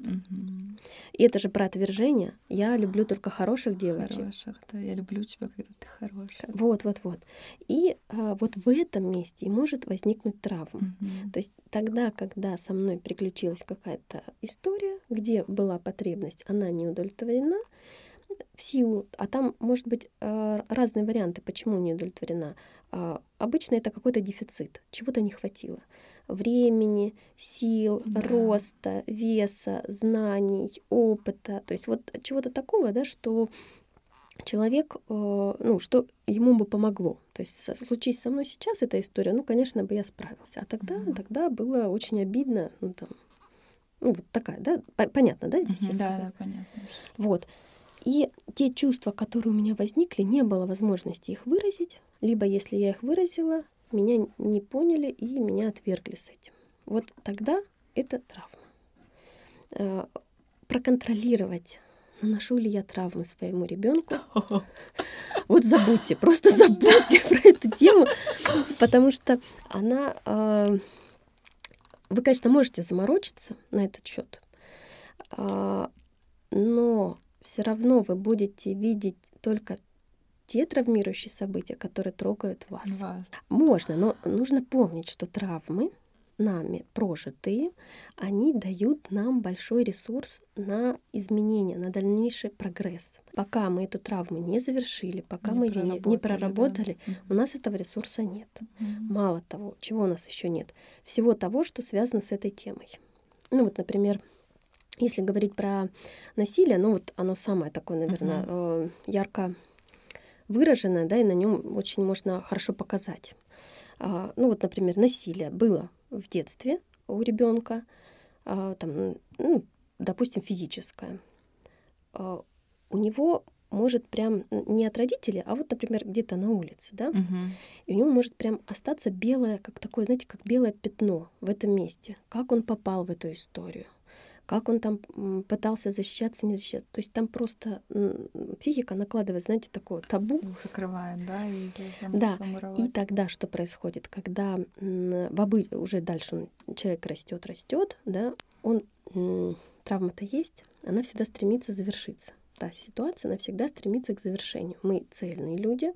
И это же про отвержение. Я люблю только хороших девочек. Хороших, да. Я люблю тебя, когда ты хорошая. Вот, вот, вот. И а, вот в этом месте и может возникнуть травма. То есть тогда, когда со мной приключилась какая-то история, где была потребность, она не удовлетворена в силу, а там может быть э, разные варианты, почему не удовлетворена. А, Обычно это какой-то дефицит, чего-то не хватило. Времени, сил, Да. роста, веса, знаний, опыта. То есть вот чего-то такого, да, что человек, э, ну, что ему бы помогло. То есть случись со мной сейчас эта история, ну, конечно, бы я справился. А тогда, Мгм. тогда было очень обидно, ну, там, ну, вот такая, да, По- понятно, да, здесь я Мгм. Да, да, понятно. Вот. И те чувства, которые у меня возникли, не было возможности их выразить, либо если я их выразила, меня не поняли и меня отвергли с этим. Вот тогда это травма. Э, Проконтролировать, наношу ли я травмы своему ребенку. Вот забудьте, просто забудьте про эту тему, потому что она... э, Вы, конечно, можете заморочиться на этот счет, но все равно вы будете видеть только те травмирующие события, которые трогают вас. Вас. Можно, но нужно помнить, что травмы нами прожитые, они дают нам большой ресурс на изменения, на дальнейший прогресс. Пока мы эту травму не завершили, пока не мы ее не, не проработали, да? у нас этого ресурса нет. Угу. Мало того, чего у нас еще нет? Всего того, что связано с этой темой. Ну вот, например, если говорить про насилие, ну вот оно самое такое, наверное, uh-huh. ярко выраженное, да, и на нем очень можно хорошо показать. А, ну вот, например, насилие было в детстве у ребенка, а, там, ну, допустим, физическое. А, у него может прям не от родителей, а вот, например, где-то на улице, да, угу. и у него может прям остаться белое, как такое, знаете, как белое пятно в этом месте. Как он попал в эту историю? Как он там пытался защищаться, не защищаться. То есть там просто психика накладывает, знаете, такое табу. Закрывает, да, и Да, и тогда что происходит? Когда в обы... уже дальше человек растет, растет, да, он травма-то есть, она всегда стремится завершиться. Та ситуация, она всегда стремится к завершению. Мы цельные люди,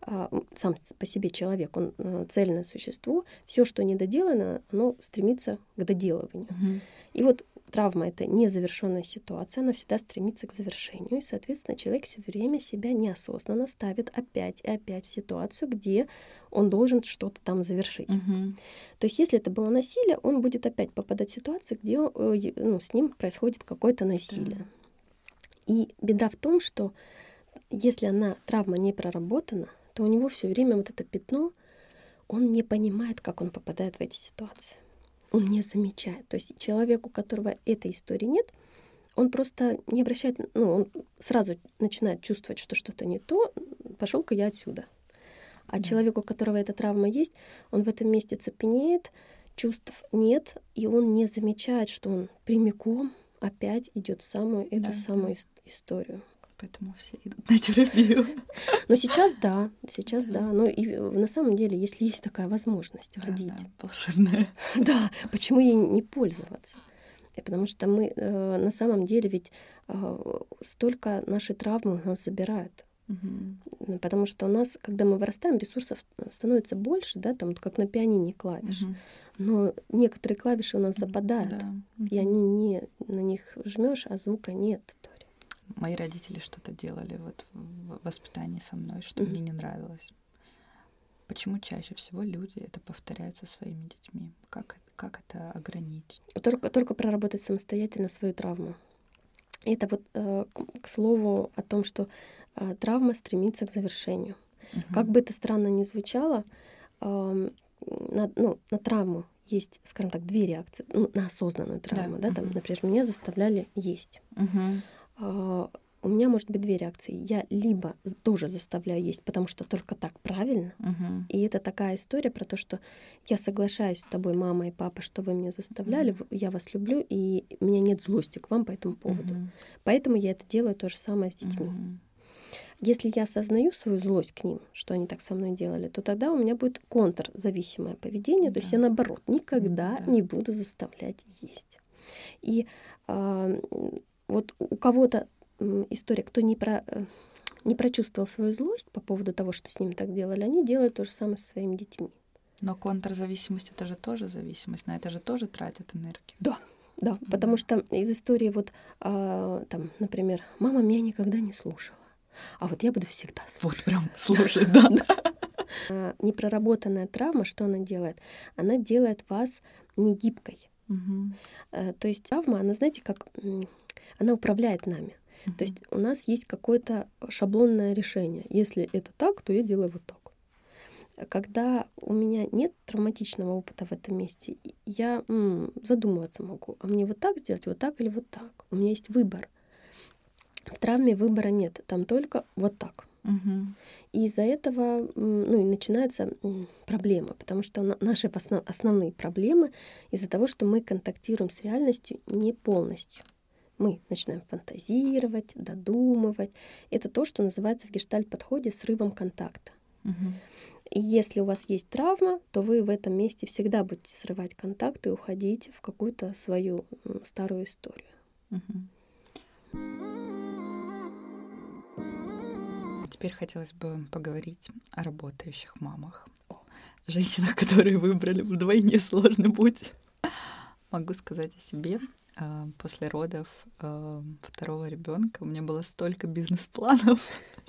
а, сам по себе человек, он э, цельное существо, все, что недоделано, оно стремится к доделыванию. Угу. И вот травма — это незавершенная ситуация, она всегда стремится к завершению, и, соответственно, человек все время себя неосознанно ставит опять и опять в ситуацию, где он должен что-то там завершить. Угу. То есть, если это было насилие, он будет опять попадать в ситуацию, где э, ну, с ним происходит какое-то насилие. Да. И беда в том, что если она травма не проработана, то у него все время вот это пятно, он не понимает, как он попадает в эти ситуации он не замечает. То есть человек, у которого этой истории нет, он просто не обращает, ну, он сразу начинает чувствовать, что что-то не то, пошел-ка я отсюда. А да. человек, у которого эта травма есть, он в этом месте цепенеет, чувств нет, и он не замечает, что он прямиком опять идет в самую эту да, самую да. историю поэтому все идут на терапию. Но сейчас да, сейчас да. Но и э, на самом деле, если есть такая возможность ходить. Да, волшебная. Да, почему ей не пользоваться? И потому что мы э, на самом деле ведь э, столько наши травмы у нас забирают. Угу. Потому что у нас, когда мы вырастаем, ресурсов становится больше, да, там как на пианине клавиш. Угу. Но некоторые клавиши у нас западают, да. и они не на них жмешь, а звука нет мои родители что-то делали вот в воспитании со мной, что mm-hmm. мне не нравилось. Почему чаще всего люди это повторяют со своими детьми? Как, как это ограничить? Только, только проработать самостоятельно свою травму. Это вот э, к слову о том, что э, травма стремится к завершению. Угу. Как бы это странно ни звучало, э, на, ну, на травму есть, скажем так, две реакции. Ну, на осознанную травму, да, да там, например, меня заставляли есть. Угу. А, у меня может быть две реакции. Я либо тоже заставляю есть, потому что только так правильно. Uh-huh. И это такая история про то, что я соглашаюсь с тобой, мама и папа, что вы меня заставляли, uh-huh. я вас люблю, и у меня нет злости к вам по этому поводу. Uh-huh. Поэтому я это делаю то же самое с детьми. Uh-huh. Если я осознаю свою злость к ним, что они так со мной делали, то тогда у меня будет контрзависимое поведение. Да. То есть я наоборот никогда да. не буду заставлять есть. И э, вот у кого-то история, кто не, про, э, не прочувствовал свою злость по поводу того, что с ними так делали, они делают то же самое со своими детьми. Но контрзависимость это же тоже зависимость, на это же тоже тратят энергию. Да, да, mm-hmm. потому что из истории вот, а, там, например, мама меня никогда не слушала, а вот я буду всегда слушать. Вот прям слушать, да. А, непроработанная травма, что она делает? Она делает вас негибкой. Угу. То есть травма, она, знаете, как она управляет нами. Mm-hmm. То есть у нас есть какое-то шаблонное решение. Если это так, то я делаю вот так. Когда у меня нет травматичного опыта в этом месте, я м, задумываться могу, а мне вот так сделать, вот так или вот так. У меня есть выбор. В травме выбора нет, там только вот так. Угу. И из-за этого ну, и начинаются проблемы, потому что наши основные проблемы из-за того, что мы контактируем с реальностью не полностью мы начинаем фантазировать, додумывать. Это то, что называется в гештальт-подходе срывом контакта. Угу. И если у вас есть травма, то вы в этом месте всегда будете срывать контакт и уходить в какую-то свою старую историю. Угу. Теперь хотелось бы поговорить о работающих мамах. женщинах, которые выбрали вдвойне сложный путь. Могу сказать о себе. А, после родов а, второго ребенка у меня было столько бизнес-планов,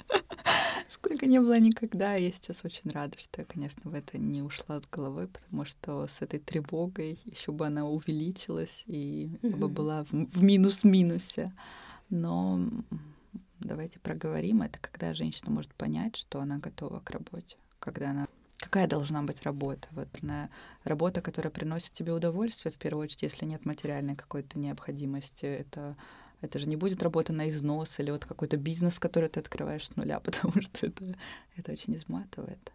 сколько не было никогда. Я сейчас очень рада, что я, конечно, в это не ушла с головой, потому что с этой тревогой еще бы она увеличилась, и я бы была в минус-минусе. Но давайте проговорим. Это когда женщина может понять, что она готова к работе, когда она Какая должна быть работа? Вот на работа, которая приносит тебе удовольствие, в первую очередь, если нет материальной какой-то необходимости, это это же не будет работа на износ или вот какой-то бизнес, который ты открываешь с нуля, потому что это, это очень изматывает.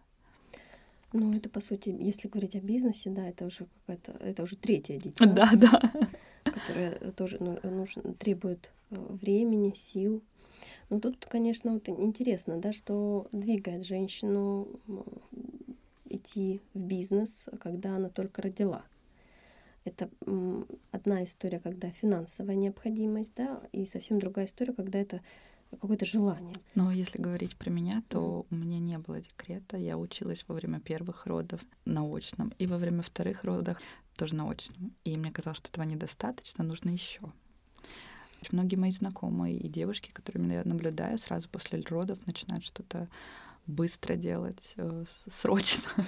Ну, это, по сути, если говорить о бизнесе, да, это уже какая-то, это уже третья дитя. Да, да. Которая тоже ну, нужно, требует э, времени, сил. Но тут, конечно, вот интересно, да, что двигает женщину идти в бизнес, когда она только родила. Это одна история, когда финансовая необходимость, да, и совсем другая история, когда это какое-то желание. Но если говорить про меня, то у меня не было декрета. Я училась во время первых родов на очном, и во время вторых родов тоже на очном. И мне казалось, что этого недостаточно, нужно еще. Многие мои знакомые и девушки, которыми я наблюдаю, сразу после родов начинают что-то быстро делать, э, срочно.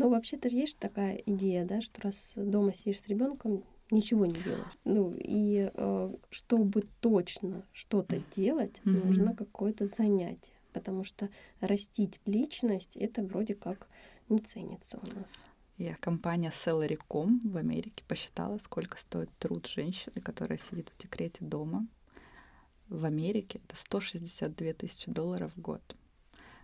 Ну, вообще-то есть такая идея, да, что раз дома сидишь с ребенком, ничего не делаешь. Ну, и э, чтобы точно что-то делать, mm-hmm. нужно какое-то занятие. Потому что растить личность это вроде как не ценится у нас. Я компания Salary.com в Америке посчитала, сколько стоит труд женщины, которая сидит в декрете дома. В Америке это 162 тысячи долларов в год.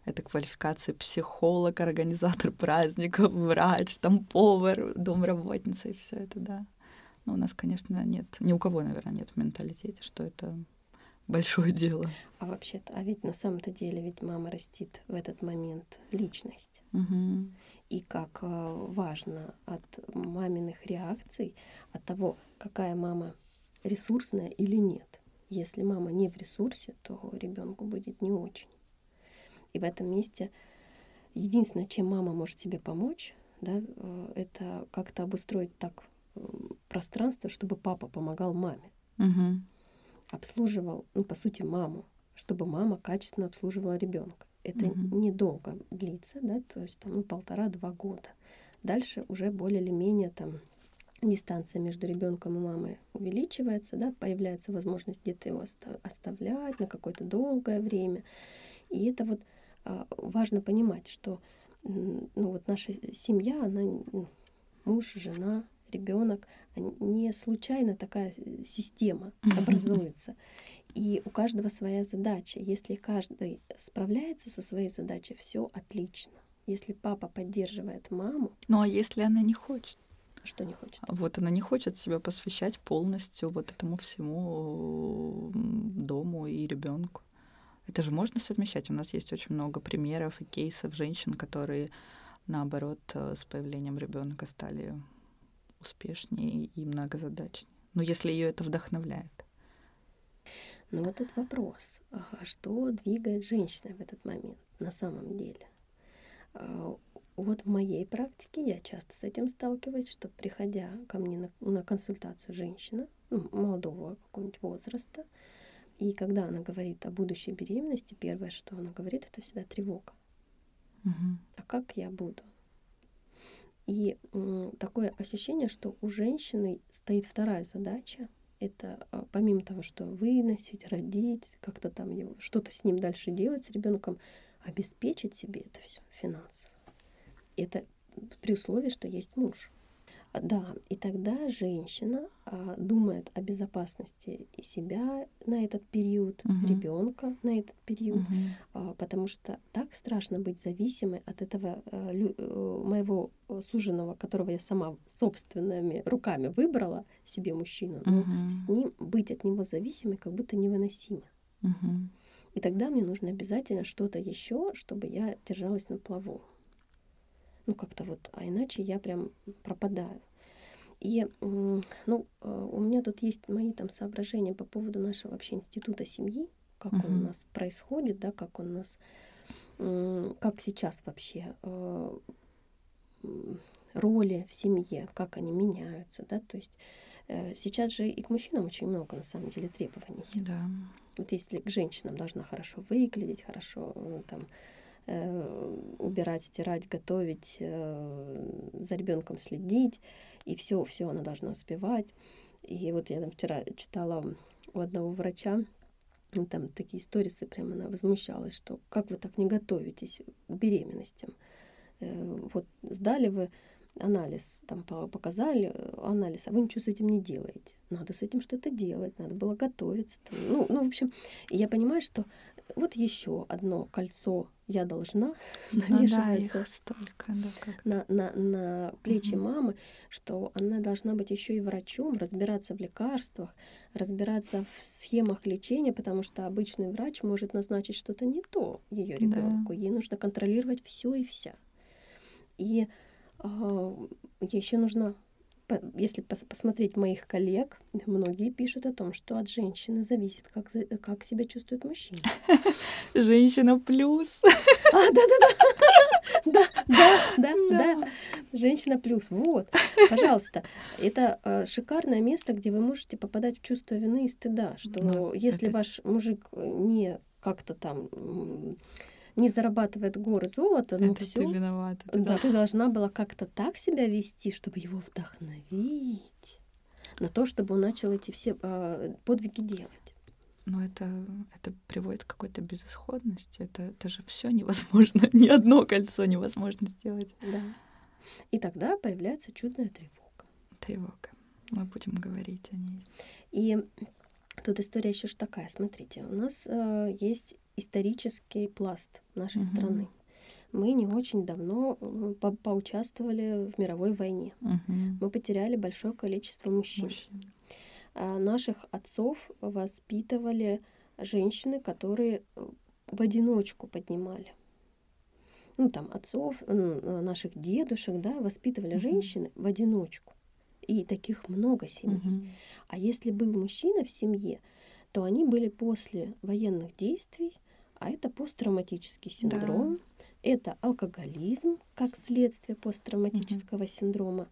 Это квалификации психолог, организатор праздников, врач, там повар, домработница и все это, да. Но у нас, конечно, нет, ни у кого, наверное, нет в менталитете, что это большое дело. А вообще-то, а ведь на самом-то деле ведь мама растит в этот момент личность. Угу. И как э, важно от маминых реакций, от того, какая мама ресурсная или нет. Если мама не в ресурсе, то ребенку будет не очень. И в этом месте единственное, чем мама может себе помочь, да, э, это как-то обустроить так э, пространство, чтобы папа помогал маме. Угу. Обслуживал, ну, по сути, маму, чтобы мама качественно обслуживала ребенка. Это угу. недолго длится, да, то есть там ну, полтора-два года. Дальше уже более или менее там дистанция между ребенком и мамой увеличивается, да, появляется возможность где-то его оставлять на какое-то долгое время. И это вот важно понимать, что ну, вот наша семья, она муж, жена, ребенок, не случайно такая система образуется. И у каждого своя задача. Если каждый справляется со своей задачей, все отлично. Если папа поддерживает маму. Ну а если она не хочет? Что не хочет? Вот она не хочет себя посвящать полностью вот этому всему дому и ребенку. Это же можно совмещать. У нас есть очень много примеров и кейсов женщин, которые, наоборот, э, с появлением ребенка стали успешнее и многозадачнее. Но если ее это вдохновляет. Но вот этот вопрос, а что двигает женщиной в этот момент на самом деле? А, вот в моей практике я часто с этим сталкиваюсь, что приходя ко мне на, на консультацию женщина ну, молодого какого-нибудь возраста, и когда она говорит о будущей беременности, первое, что она говорит, это всегда тревога. Угу. А как я буду? И такое ощущение, что у женщины стоит вторая задача. Это а, помимо того, что выносить, родить, как-то там его, что-то с ним дальше делать, с ребенком, обеспечить себе это все финансово. Это при условии, что есть муж. Да, и тогда женщина а, думает о безопасности и себя на этот период, uh-huh. ребенка на этот период, uh-huh. а, потому что так страшно быть зависимой от этого а, лю, а, моего суженого, которого я сама собственными руками выбрала себе мужчину, но uh-huh. с ним быть от него зависимой как будто невыносимо. Uh-huh. И тогда мне нужно обязательно что-то еще, чтобы я держалась на плаву ну как-то вот, а иначе я прям пропадаю. И, ну, э, у меня тут есть мои там соображения по поводу нашего вообще института семьи, как uh-huh. он у нас происходит, да, как он у нас, как сейчас вообще э, роли в семье, как они меняются, да, то есть э, сейчас же и к мужчинам очень много на самом деле требований. Да. Вот если к женщинам должна хорошо выглядеть, хорошо там убирать, стирать, готовить, э, за ребенком следить, и все, все она должна успевать. И вот я там вчера читала у одного врача, ну, там такие сторисы, прямо она возмущалась, что как вы так не готовитесь к беременностям? Э, вот сдали вы анализ, там показали э, анализ, а вы ничего с этим не делаете. Надо с этим что-то делать, надо было готовиться. Ну, ну, в общем, я понимаю, что вот еще одно кольцо я должна навешивается да, столько, да, как на, на, на плечи угу. мамы, что она должна быть еще и врачом, разбираться в лекарствах, разбираться в схемах лечения, потому что обычный врач может назначить что-то не то ее ребенку. Да. Ей нужно контролировать все и вся. И э, еще нужно если посмотреть моих коллег, многие пишут о том, что от женщины зависит, как, как себя чувствует мужчина. Женщина плюс. А, да, да, да. Да, да. Женщина плюс. Вот, пожалуйста. Это э, шикарное место, где вы можете попадать в чувство вины и стыда, что ну, если ваш мужик не как-то там не зарабатывает горы золота, но это все. Ты виновата. Да, да, ты должна была как-то так себя вести, чтобы его вдохновить на то, чтобы он начал эти все э, подвиги делать. Но это, это приводит к какой-то безысходности. Это, это же все невозможно. Ни одно кольцо невозможно сделать. Да. И тогда появляется чудная тревога. Тревога. Мы будем говорить о ней. И тут история еще ж такая. Смотрите, у нас э, есть исторический пласт нашей угу. страны. Мы не очень давно по поучаствовали в мировой войне. Угу. Мы потеряли большое количество мужчин. мужчин. А наших отцов воспитывали женщины, которые э, в одиночку поднимали. Ну, там, отцов, наших дедушек, да, воспитывали угу. женщины в одиночку. И таких много семей. Угу. А если был мужчина в семье, то они были после военных действий а это посттравматический синдром, да. это алкоголизм как следствие посттравматического угу. синдрома.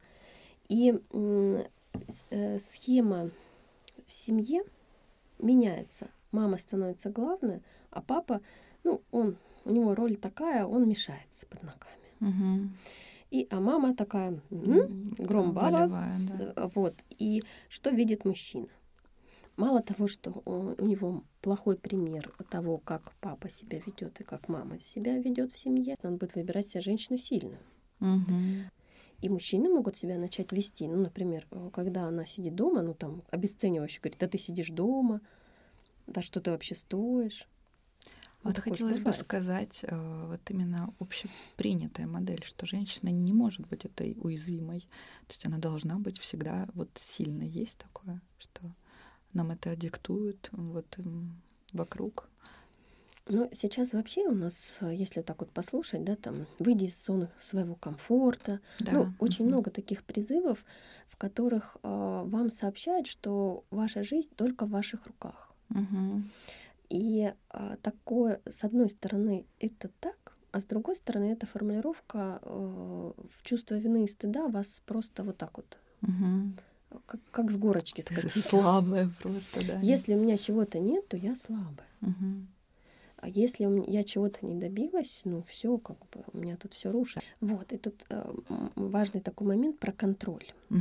И э, схема в семье меняется. Мама становится главной, а папа, ну, он, у него роль такая, он мешается под ногами. Угу. И, а мама такая, м-м, громбаба, да. вот. И что видит мужчина? Мало того, что у него плохой пример того, как папа себя ведет и как мама себя ведет в семье, он будет выбирать себе женщину сильную. Угу. И мужчины могут себя начать вести. Ну, например, когда она сидит дома, ну там обесценивающе говорит, да ты сидишь дома, да что ты вообще стоишь. Вот хотелось бы сказать, э, вот именно общепринятая модель, что женщина не может быть этой уязвимой. То есть она должна быть всегда вот сильной. Есть такое, что нам это диктуют вот вокруг. Ну, сейчас вообще у нас, если так вот послушать, да, там, выйди из зоны своего комфорта. Да. Ну, очень mm-hmm. много таких призывов, в которых э, вам сообщают, что ваша жизнь только в ваших руках. Mm-hmm. И э, такое, с одной стороны, это так, а с другой стороны, эта формулировка э, в чувство вины и стыда вас просто вот так вот. Mm-hmm как, как с горочки скатиться. Слабая просто, да. Если у меня чего-то нет, то я слабая. Угу. А если я чего-то не добилась, ну все, как бы у меня тут все рушится. Вот, и тут э, важный такой момент про контроль. Угу.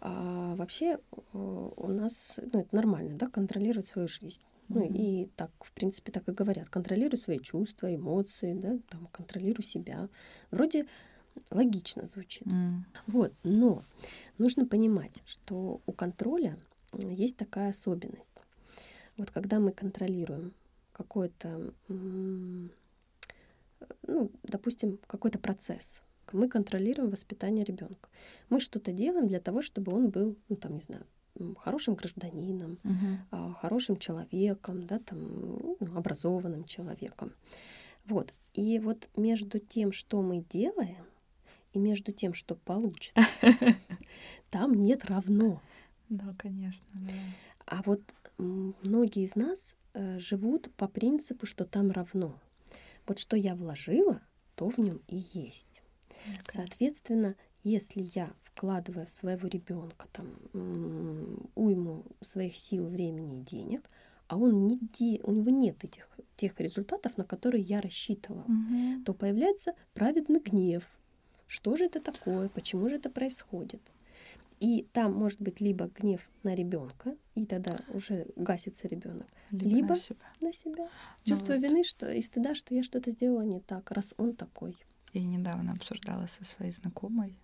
А, вообще э, у нас, ну это нормально, да, контролировать свою жизнь. Ну mm и так, в принципе, так и говорят. Контролируй свои чувства, эмоции, да, там, контролируй себя. Вроде логично звучит. Mm. Вот, но нужно понимать, что у контроля есть такая особенность. Вот когда мы контролируем какой-то, ну, допустим, какой-то процесс, мы контролируем воспитание ребенка. Мы что-то делаем для того, чтобы он был, ну там, не знаю, хорошим гражданином, uh-huh. хорошим человеком, да, там, ну, образованным человеком. Вот. И вот между тем, что мы делаем, и между тем, что получится, там нет равно. Да, конечно. Да. А вот многие из нас э, живут по принципу, что там равно. Вот что я вложила, то в нем и есть. Okay. Соответственно, если я вкладываю в своего ребенка там уйму своих сил, времени и денег, а он не де... у него нет этих тех результатов, на которые я рассчитывала, Мгм. то появляется праведный гнев. Что же это такое? Почему же это происходит? И там может быть либо гнев на ребенка, и тогда уже гасится ребенок, Либо, Либо на себя. на себя. Ну Чувство вот. вины что, и стыда, что я что-то сделала не так, раз он такой. Я недавно обсуждала со своей знакомой.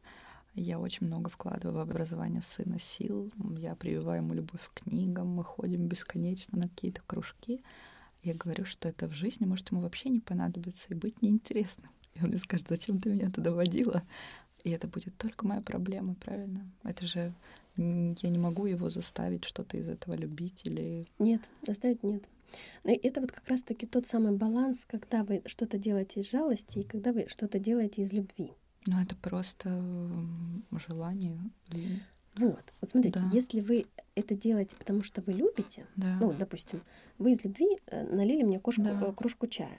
Я очень много вкладываю в образование сына сил. Я прививаю ему любовь к книгам, мы ходим бесконечно на какие-то кружки. Я говорю, что это в жизни может ему вообще не понадобиться и быть неинтересным. И он мне скажет, зачем ты меня туда водила? И это будет только моя проблема, правильно? Это же я не могу его заставить что-то из этого любить или... Нет, заставить нет. Но это вот как раз-таки тот самый баланс, когда вы что-то делаете из жалости и когда вы что-то делаете из любви. Ну, это просто желание. Вот. Вот смотрите, Да. если вы это делаете, потому что вы любите, Да. ну, допустим, вы из любви э, налили мне кошку, Да. э, кружку чая.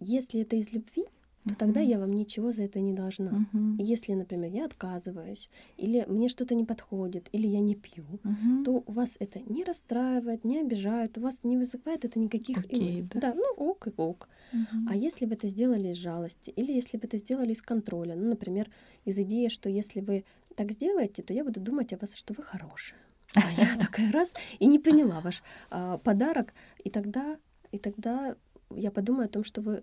Если это из любви, то тогда Мгм. я вам ничего за это не должна. И если, например, я отказываюсь, или мне что-то не подходит, или я не пью, Мгм. то у вас это не расстраивает, не обижает, у вас не вызывает это никаких Окей, эмо- да. ну ок и ок. Мгм. А если вы это сделали из жалости, или если вы это сделали из контроля, ну, например, из идеи, что если вы так сделаете, то я буду думать о вас, что вы хорошая. А я такая раз и не поняла ваш а, подарок, и тогда, и тогда я подумаю о том, что вы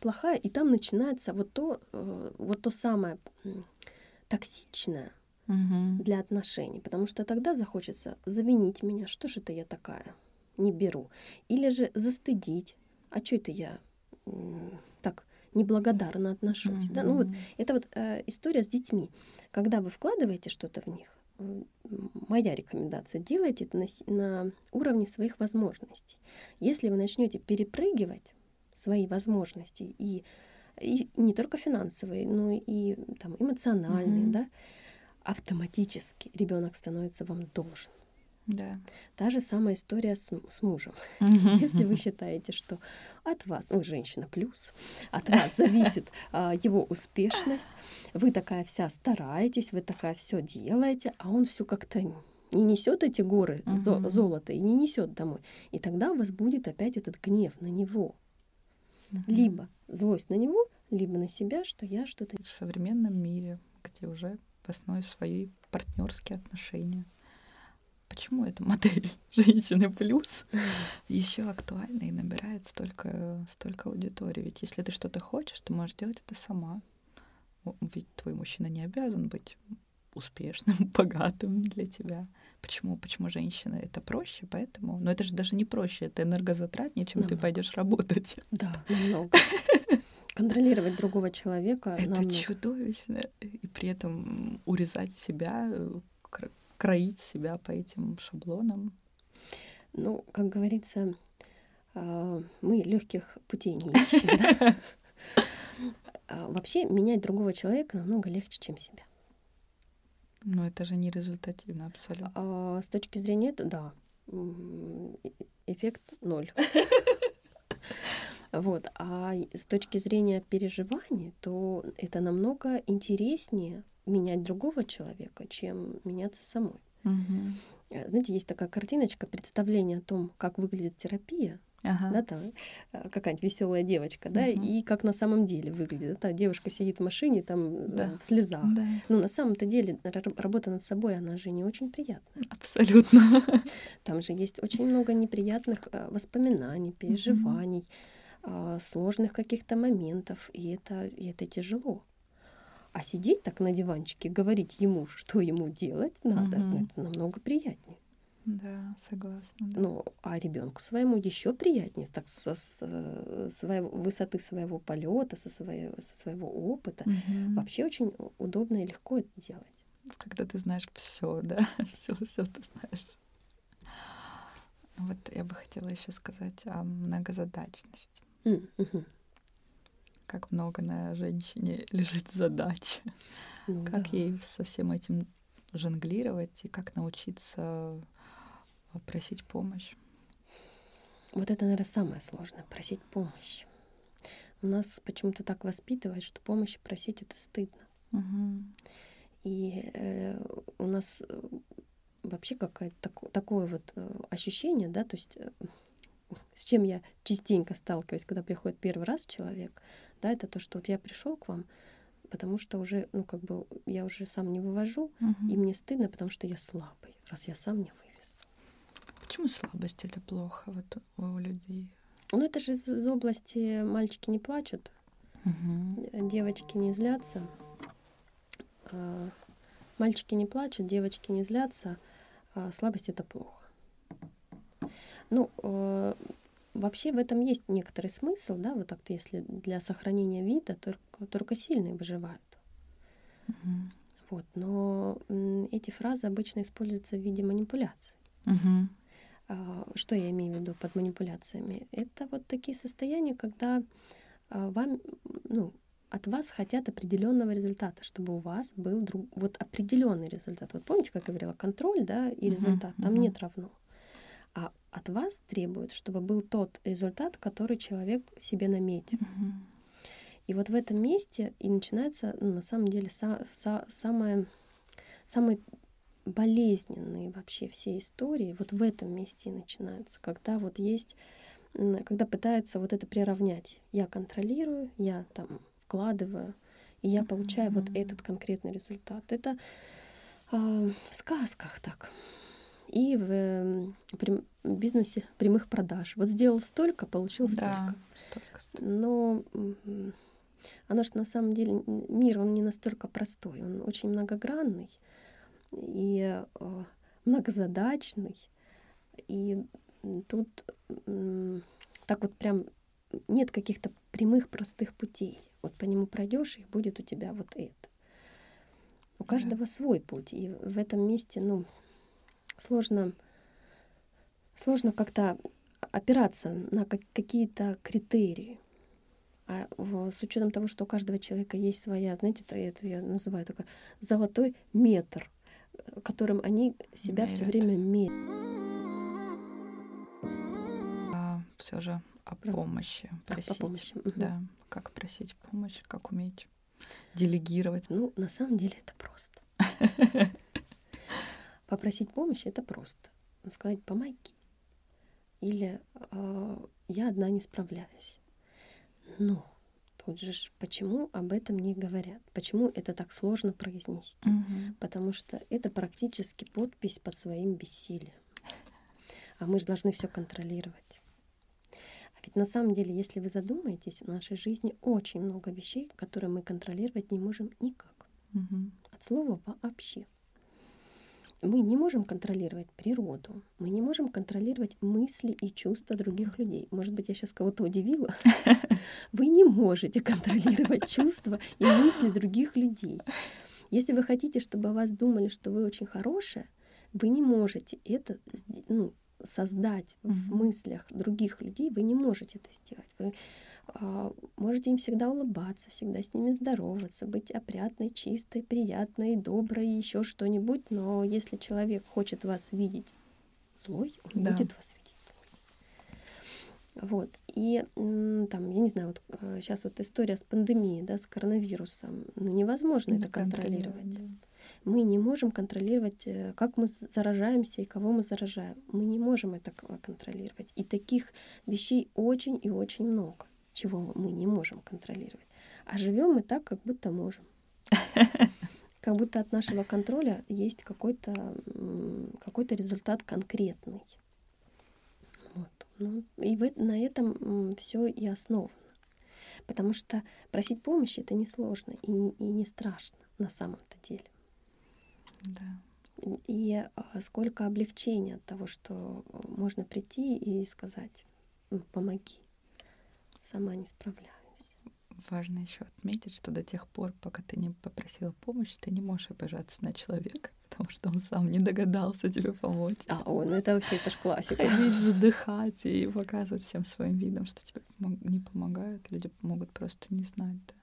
плохая, и там начинается вот то, э, вот то самое токсичное Мгм. для отношений, потому что тогда захочется завинить меня, что же это я такая, не беру, или же застыдить, а что это я так неблагодарно отношусь. Да? Ну вот это вот э, история с детьми. Когда вы вкладываете что-то в них, моя рекомендация, делайте это на, на уровне своих возможностей. Если вы начнете перепрыгивать свои возможности и, и не только финансовые, но и там, эмоциональные, Мгм. да, автоматически ребенок становится вам должен. Да. Та же самая история с, с мужем. Если вы считаете, что от вас, вы женщина плюс, от вас зависит а, его успешность, вы такая вся стараетесь, вы такая все делаете, а он все как-то не несет эти горы Мгм. золота и не несет домой. И тогда у вас будет опять этот гнев на него. Мгм. Либо злость на него, либо на себя, что я что-то... в современном мире, где уже в основе свои партнерские отношения. Почему эта модель женщины плюс еще актуальна и набирает столько, столько аудитории? Ведь если ты что-то хочешь, ты можешь делать это сама. Ведь твой мужчина не обязан быть успешным, богатым для тебя. Почему? Почему женщина это проще? Поэтому. Но это же даже не проще, это энергозатратнее, чем ты Намного. пойдешь работать. Да, намного. Контролировать другого человека Это намного. чудовищно. И при этом урезать себя, э, кроить себя по этим шаблонам. Ну, как говорится, а, мы легких путей не ищем. А, Вообще менять другого человека намного легче, чем себя. Но это же не результативно абсолютно. А с точки зрения этого, да, эффект ноль. Вот. А с точки зрения переживаний, то это намного интереснее менять другого человека, чем меняться самой. Э, Знаете, есть такая картиночка, представление о том, как выглядит терапия, Ага. да, там э, какая-нибудь веселая девочка, да, Мгм. и как на самом деле выглядит. Да, девушка сидит в машине, там э, Да. в слезах. Да, Но на самом-то деле ра- работа над собой, она же не очень приятная. абсолютно. Там же есть очень много неприятных воспоминаний, переживаний, а, сложных каких-то моментов, и это, и это тяжело. А сидеть так на диванчике, говорить ему, что ему делать надо, Мгм. это намного приятнее. Да, согласна. да. Ну, а ребенку своему еще приятнее, так со, с- э, своего, высоты своего полета, со своего, со своего опыта. Мгм. Вообще очень удобно и легко это делать. Когда ты знаешь все, да, все, все ты знаешь. Вот я бы хотела еще сказать о многозадачности. Мгм. Как много на женщине лежит задач. Ну Как да. ей со всем этим жонглировать и как научиться э, просить помощь. Вот это, наверное, самое сложное — просить помощи. У нас почему-то так воспитывают, что помощи просить — это стыдно. Угу. И э, у нас э, вообще какое-то так, такое вот э, ощущение, да, то есть с чем я частенько сталкиваюсь, когда приходит первый раз человек, да, это то, что вот я пришел к вам, потому что уже, ну, как бы я уже сам не вывожу, Мгм. и мне стыдно, потому что я слабый, раз я сам не вывез. Почему слабость это плохо вот у людей? Ну, это же из, из области мальчики не плачут, Мгм. девочки не злятся, а, мальчики не плачут, девочки не злятся, а слабость это плохо. Ну, э, вообще в этом есть некоторый смысл, да, вот так-то, если для сохранения вида только, только сильные выживают. Мгм. Вот, но м, эти фразы обычно используются в виде манипуляций. Мгм. А, Что я имею в виду под манипуляциями? Это вот такие состояния, когда а, вам, ну, от вас хотят определенного результата, чтобы у вас был друг, вот определенный результат. Вот помните, как я говорила, контроль, да, и результат, там мгм. нет равно. А от вас требуют, чтобы был тот результат, который человек себе наметил. И вот в этом месте и начинается, ну, на самом деле, са- са- самое, самые болезненные вообще все истории вот в этом месте и начинаются, когда вот есть, когда пытаются вот это приравнять. Я контролирую, я там вкладываю, и я получаю вот Мгм. этот конкретный результат. Это а, в сказках так. И в м, прям- бизнесе прямых продаж. Вот сделал столько, получил столько. Да, столько, столько. Но м, оно что на самом деле мир, он не настолько простой, он очень многогранный и э, многозадачный. И тут так вот прям нет каких-то прямых простых путей. Вот по нему пройдешь, и будет у тебя вот это. У Да. каждого свой путь. И в этом месте, ну, сложно, сложно как-то опираться на как- какие-то критерии. А с учетом того, что у каждого человека есть своя, знаете, это, я называю такой золотой метр, которым они себя все время меряют. А все же о помощи А, по просить. помощи. Да, как просить помощь, как уметь делегировать. Ну, на самом деле это просто. Попросить помощи это просто. Сказать помоги. Или «А, я одна не справляюсь. Но тут же почему об этом не говорят? Почему это так сложно произнести? Мгм. Потому что это практически подпись под своим бессилием. А мы же должны все контролировать. А ведь на самом деле, если вы задумаетесь, в нашей жизни очень много вещей, которые мы контролировать не можем никак. Мгм. От слова вообще. Мы не можем контролировать природу, мы не можем контролировать мысли и чувства других людей. Может быть, я сейчас кого-то удивила. Вы не можете контролировать чувства и мысли других людей. Если вы хотите, чтобы о вас думали, что вы очень хорошая, вы не можете это ну, создать в мыслях других людей, вы не можете это сделать. Вы а, можете им всегда улыбаться, всегда с ними здороваться, быть опрятной, чистой, приятной, доброй, еще что-нибудь. Но если человек хочет вас видеть злой, он Да. будет вас видеть злой. Вот. И там, я не знаю, вот сейчас вот история с пандемией, да, с коронавирусом, ну невозможно это Да, контролировать, контролировать. да. Мы не можем контролировать, э, как мы заражаемся и кого мы заражаем. Мы не можем это контролировать. И таких вещей очень и очень много, чего мы не можем контролировать. А живем мы так, как будто можем. Как будто от нашего контроля есть какой-то м, какой-то результат конкретный. Вот. Ну, и в, на этом все и основано. Потому что просить помощи это несложно и, и не страшно на самом-то деле. Да. И а, сколько облегчения от того, что можно прийти и сказать, «М, помоги, сама не справляюсь. Важно еще отметить, что до тех пор, пока ты не попросила помощи, ты не можешь обижаться на человека, потому что он сам не догадался тебе помочь. А, ой, ну это вообще, это ж классика. Ходить, вздыхать и показывать всем своим видом, что тебе не помогают. Люди могут просто не знать. Да.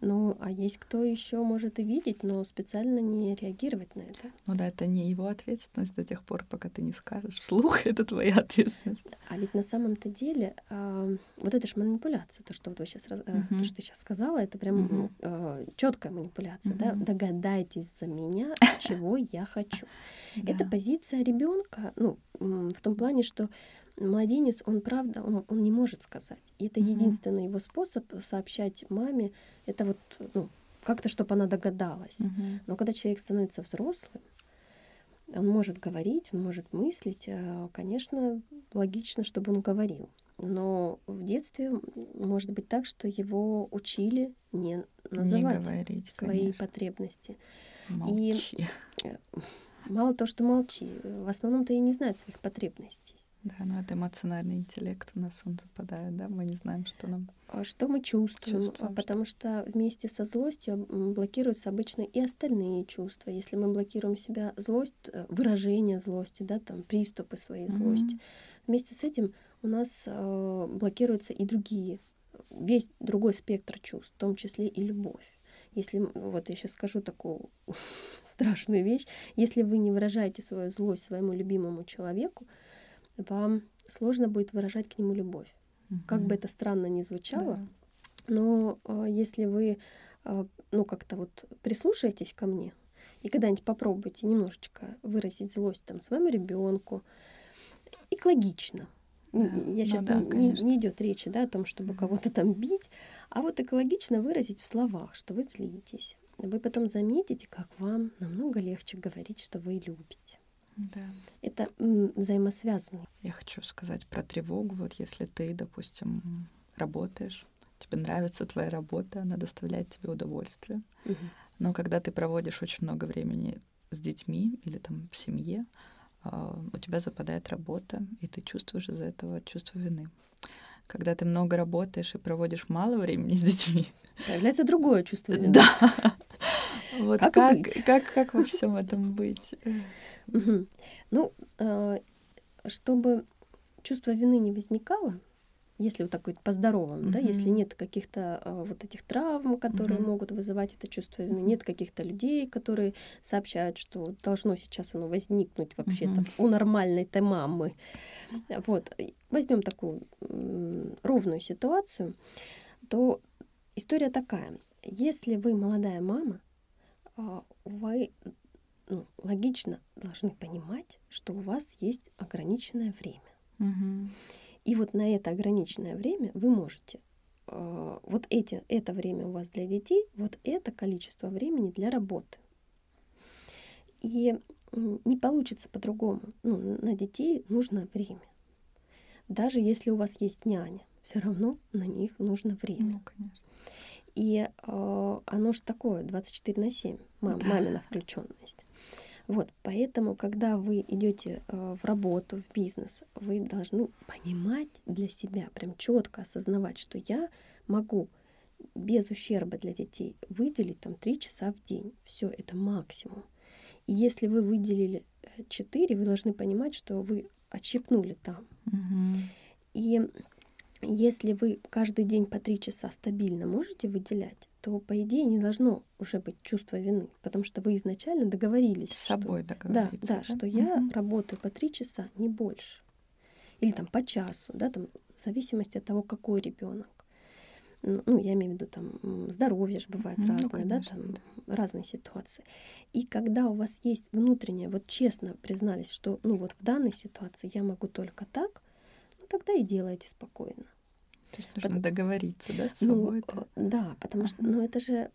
Ну, а есть кто еще может и видеть, но специально не реагировать на это. Ну да, это не его ответственность до тех пор, пока ты не скажешь. Вслух это твоя ответственность. А ведь на самом-то деле э, вот это же манипуляция, то, что вот вы сейчас, э, uh-huh. то, что ты сейчас сказала, это прям uh-huh. э, четкая манипуляция, uh-huh. да? Догадайтесь за меня, чего я хочу. Это позиция ребенка, ну, в том плане, что младенец, он правда, он, он не может сказать. И это mm-hmm. единственный его способ сообщать маме, это вот, ну, как-то, чтобы она догадалась. Mm-hmm. Но когда человек становится взрослым, он может говорить, он может мыслить, а, конечно, логично, чтобы он говорил. Но в детстве может быть так, что его учили не называть не говорить, свои конечно. потребности. Молчи. И э, мало то, что молчи, в основном-то и не знает своих потребностей. Да, но это эмоциональный интеллект у нас он западает, да, мы не знаем, что нам. А что мы чувствуем, чувствуем потому что вместе со злостью блокируются обычно и остальные чувства. Если мы блокируем себя злость, э, выражение злости, да, там приступы своей злости, mm-hmm. вместе с этим у нас э, блокируются и другие, весь другой спектр чувств, в том числе и любовь. Если, вот я сейчас скажу такую страшную вещь, если вы не выражаете свою злость своему любимому человеку, вам сложно будет выражать к нему любовь. Угу. Как бы это странно ни звучало, да. но э, если вы э, ну как-то вот прислушаетесь ко мне и когда-нибудь попробуйте немножечко выразить злость там своему ребенку, экологично. Да. Я сейчас ну, да, не, не идет речи да, о том, чтобы кого-то там бить, а вот экологично выразить в словах, что вы злитесь. Вы потом заметите, как вам намного легче говорить, что вы любите. Да. Это взаимосвязано. Я хочу сказать про тревогу. Вот если ты, допустим, работаешь, тебе нравится твоя работа, она доставляет тебе удовольствие. Угу. Но когда ты проводишь очень много времени с детьми или там в семье, а, у тебя западает работа, и ты чувствуешь из-за этого чувство вины. Когда ты много работаешь и проводишь мало времени с детьми, появляется другое чувство вины. Да. Вот как, как, быть? как, как во всем этом быть? Ну, а, чтобы чувство вины не возникало, если вот такой по-здоровому, да, если нет каких-то а, вот этих травм, которые могут вызывать это чувство вины, нет каких-то людей, которые сообщают, что должно сейчас оно возникнуть вообще-то у нормальной-то мамы. Вот, возьмем такую ровную ситуацию, то история такая. Если вы молодая мама, вы ну, логично должны понимать, что у вас есть ограниченное время. Угу. И вот на это ограниченное время вы можете э, вот эти, это время у вас для детей, вот это количество времени для работы. И не получится по-другому. Ну, на детей нужно время. Даже если у вас есть няня, все равно на них нужно время. Ну, конечно. И э, оно же такое, 24 на 7, мам, да. мамина включенность. Вот, поэтому, когда вы идете э, в работу, в бизнес, вы должны понимать для себя, прям четко осознавать, что я могу без ущерба для детей выделить там 3 часа в день. Все, это максимум. И если вы выделили 4, вы должны понимать, что вы отщипнули там. Угу. И если вы каждый день по три часа стабильно можете выделять, то по идее не должно уже быть чувства вины, потому что вы изначально договорились. С собой что, договорились. Да, да, что я работаю по три часа, не больше. Или там по часу, да, там в зависимости от того, какой ребенок. Ну, я имею в виду, там, здоровье же бывает ну, разное, конечно, да, там да. разные ситуации. И когда у вас есть внутреннее, вот честно признались, что, ну, вот в данной ситуации я могу только так, тогда и делайте спокойно. То есть нужно Под... договориться, да, с ну, собой? Ну, да, потому что, ну, это же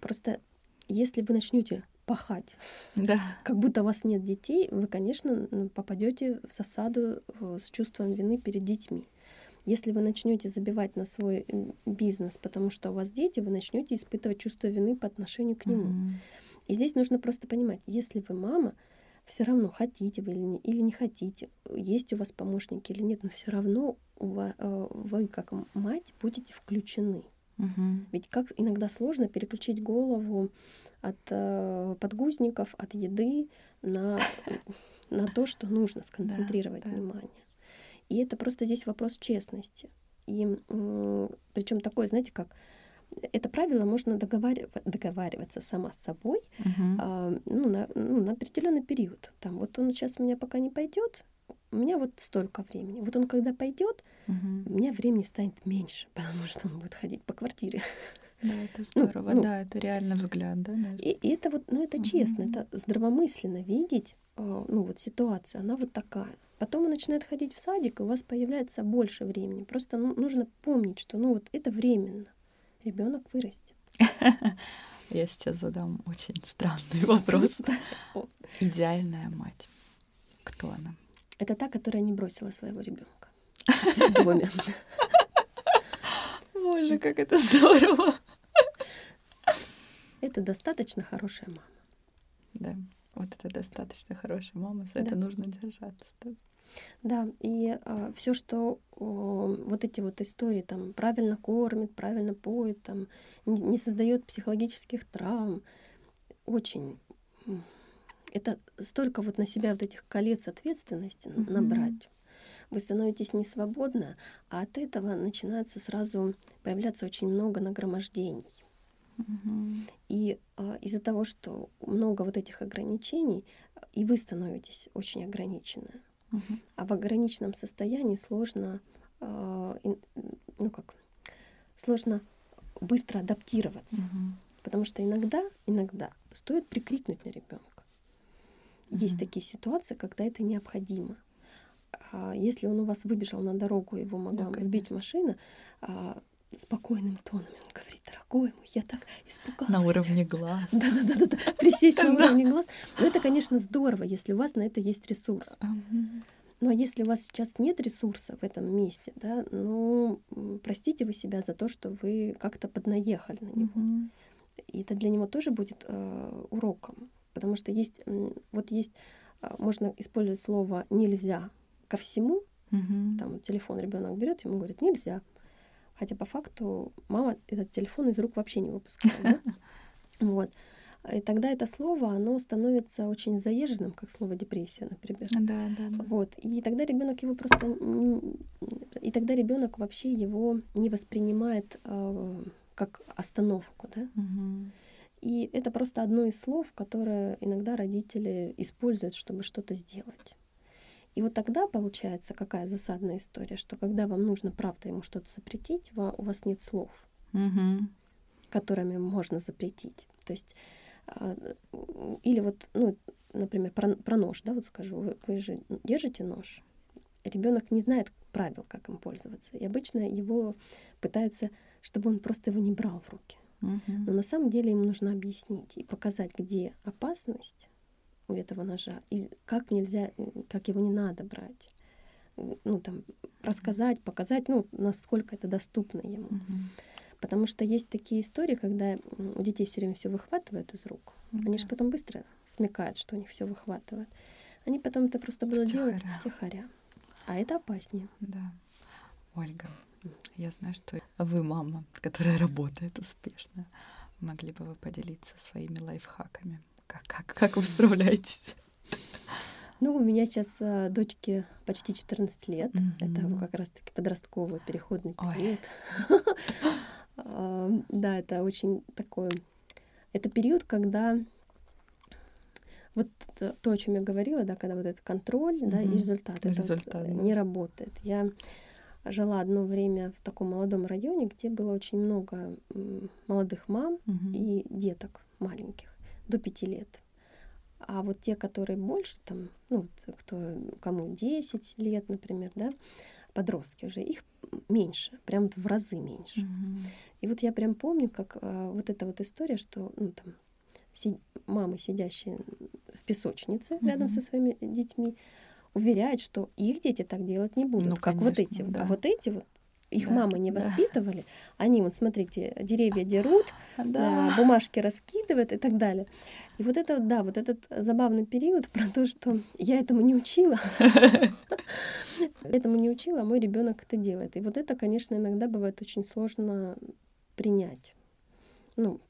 просто, если вы начнете пахать, да. как будто у вас нет детей, вы, конечно, попадете в засаду э, с чувством вины перед детьми. Если вы начнете забивать на свой бизнес, потому что у вас дети, вы начнете испытывать чувство вины по отношению к нему. Mm-hmm. И здесь нужно просто понимать, если вы мама, все равно хотите вы или не, или не хотите, есть у вас помощники или нет, но все равно вы, э, вы как мать будете включены. Угу. Ведь как иногда сложно переключить голову от э, подгузников, от еды на, на то, что нужно сконцентрировать да, да. внимание. И это просто здесь вопрос честности. И причем такой, знаете, как это правило можно договариваться, договариваться сама с собой Мгм. а, ну, на, ну, на определенный период. Там, вот он сейчас у меня пока не пойдет, у меня вот столько времени. Вот он когда пойдет, Мгм. у меня времени станет меньше, потому что он будет ходить по квартире. Да, это Ну, здорово. ну. Да, это реально взгляд, да? И, и это вот, ну это честно, Мгм. это здравомысленно видеть, а, ну вот ситуацию, она вот такая. Потом он начинает ходить в садик, и у вас появляется больше времени. Просто ну, нужно помнить, что ну вот это временно. Ребенок вырастет. Я сейчас задам очень странный вопрос. Идеальная мать. Кто она? Это та, которая не бросила своего ребенка в доме. Боже, как это здорово. Это достаточно хорошая мама. Да, вот это достаточно хорошая мама, за Да. это нужно держаться. да. Да, и все, что о, вот эти вот истории там правильно кормит, правильно поет, там не, не создает психологических травм, очень это столько вот на себя вот этих колец ответственности Мгм. набрать. Вы становитесь не свободны, а от этого начинается сразу появляться очень много нагромождений. Мгм. И а, из-за того, что много вот этих ограничений, и вы становитесь очень ограничены. Мгм. А в ограниченном состоянии сложно, ин- ну как, сложно быстро адаптироваться. Мгм. Потому что иногда, иногда стоит прикрикнуть на ребенка. Есть такие ситуации, когда это необходимо. А Если он у вас выбежал на дорогу, его могла Да, сбить машина, а, спокойным тоном он говорит, дорогой мой, я так испугалась. На уровне глаз. Да-да-да, присесть на Да. уровне глаз. Но это, конечно, здорово, если у вас на это есть ресурс. Но если у вас сейчас нет ресурса в этом месте, да, ну, простите вы себя за то, что вы как-то поднаехали на него. И это для него тоже будет э, уроком. Потому что есть, вот есть, а, можно использовать слово нельзя ко всему. Мгм. Там телефон ребенок берет, ему говорит нельзя. Хотя по факту мама этот телефон из рук вообще не выпускает. да. Вот. И тогда это слово, оно становится очень заезженным, как слово депрессия, например. Да, да, да. Вот. И тогда ребенок его просто и тогда ребенок вообще его не воспринимает э, как остановку, да. Мгм. И это просто одно из слов, которое иногда родители используют, чтобы что-то сделать. И вот тогда получается какая засадная история, что когда вам нужно правда ему что-то запретить, у вас нет слов, Мгм. которыми можно запретить. То есть а, или вот, ну, например, про, про нож, да, вот скажу, вы, вы же держите нож, ребенок не знает правил, как им пользоваться, и обычно его пытаются, чтобы он просто его не брал в руки. Мгм. Но на самом деле ему нужно объяснить и показать, где опасность у этого ножа, и как нельзя, э, как его не надо брать. Ну, там, рассказать, показать, ну, насколько это доступно ему. Мгм. Потому что есть такие истории, когда у детей все время все выхватывают из рук. Они Да. же потом быстро смекают, что у них все выхватывают. Они потом это просто будут делать Втихаря. втихаря. А это опаснее. Да. Ольга, я знаю, что вы мама, которая работает успешно. Могли бы вы поделиться своими лайфхаками? Как, как, как вы справляетесь? Ну, у меня сейчас э, дочке почти 14 лет. Это Мгм. как раз-таки подростковый переходный период. А, Да, это очень такой... Это период, когда вот то, о чем я говорила, да, когда вот этот контроль, да, и результат, это Результат, э, не работает. Я жила одно время в таком молодом районе, где было очень много молодых мам и деток маленьких до пяти лет. А вот те, которые больше, там, ну, вот кто, кому 10 лет, например, да, подростки уже, их меньше, прям вот в разы меньше. Мгм. И вот я прям помню, как а, вот эта вот история, что ну, там, си- мамы, сидящие в песочнице рядом Мгм. со своими детьми, уверяют, что их дети так делать не будут, Ну, как вот конечно, эти вот. да. А вот эти вот, их Да, мамы не да. воспитывали, они вот, смотрите, деревья дерут, Да. а, бумажки раскидывают и так далее. И вот это, да, вот этот забавный период про то, что я этому не учила, этому не учила, а мой ребенок это делает. И вот это, конечно, иногда бывает очень сложно принять. Ну,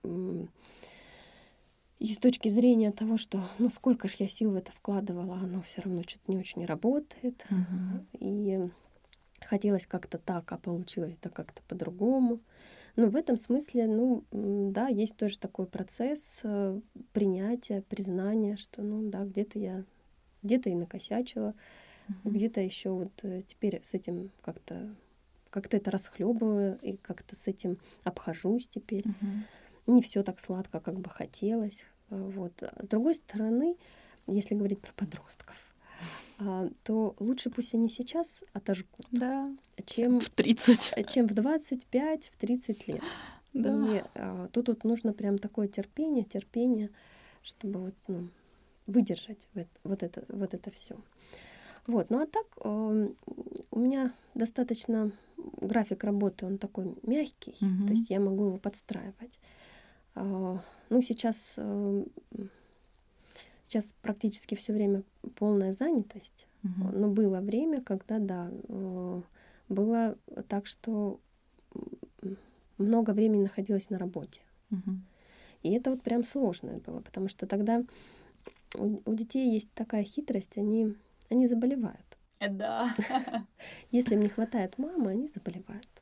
и с точки зрения того, что, ну, сколько ж я сил в это вкладывала, оно все равно что-то не очень работает. И хотелось как-то так, а получилось это как-то по-другому. Ну, в этом смысле, ну, да, есть тоже такой процесс э, принятия, признания, что, ну, да, где-то я, где-то и накосячила, mm-hmm. где-то еще вот э, теперь с этим как-то как-то это расхлебываю и как-то с этим обхожусь теперь. Mm-hmm. Не все так сладко, как бы хотелось. Э, вот. А с другой стороны, если говорить про подростков, то лучше пусть они сейчас отожгут, да. чем в 30, чем в 25, в 30 лет. Да. И а, тут вот нужно прям такое терпение, терпение, чтобы вот, ну, выдержать вот, вот это, вот это все. Вот, ну а так э, у меня достаточно график работы, он такой мягкий, угу. то есть я могу его подстраивать. Э, ну сейчас э, Сейчас практически все время полная занятость. Угу. Но было время, когда, да, э, было так, что много времени находилась на работе. Угу. И это вот прям сложное было, потому что тогда у, у детей есть такая хитрость, они, они заболевают. Да. Если им не хватает мамы, они заболевают.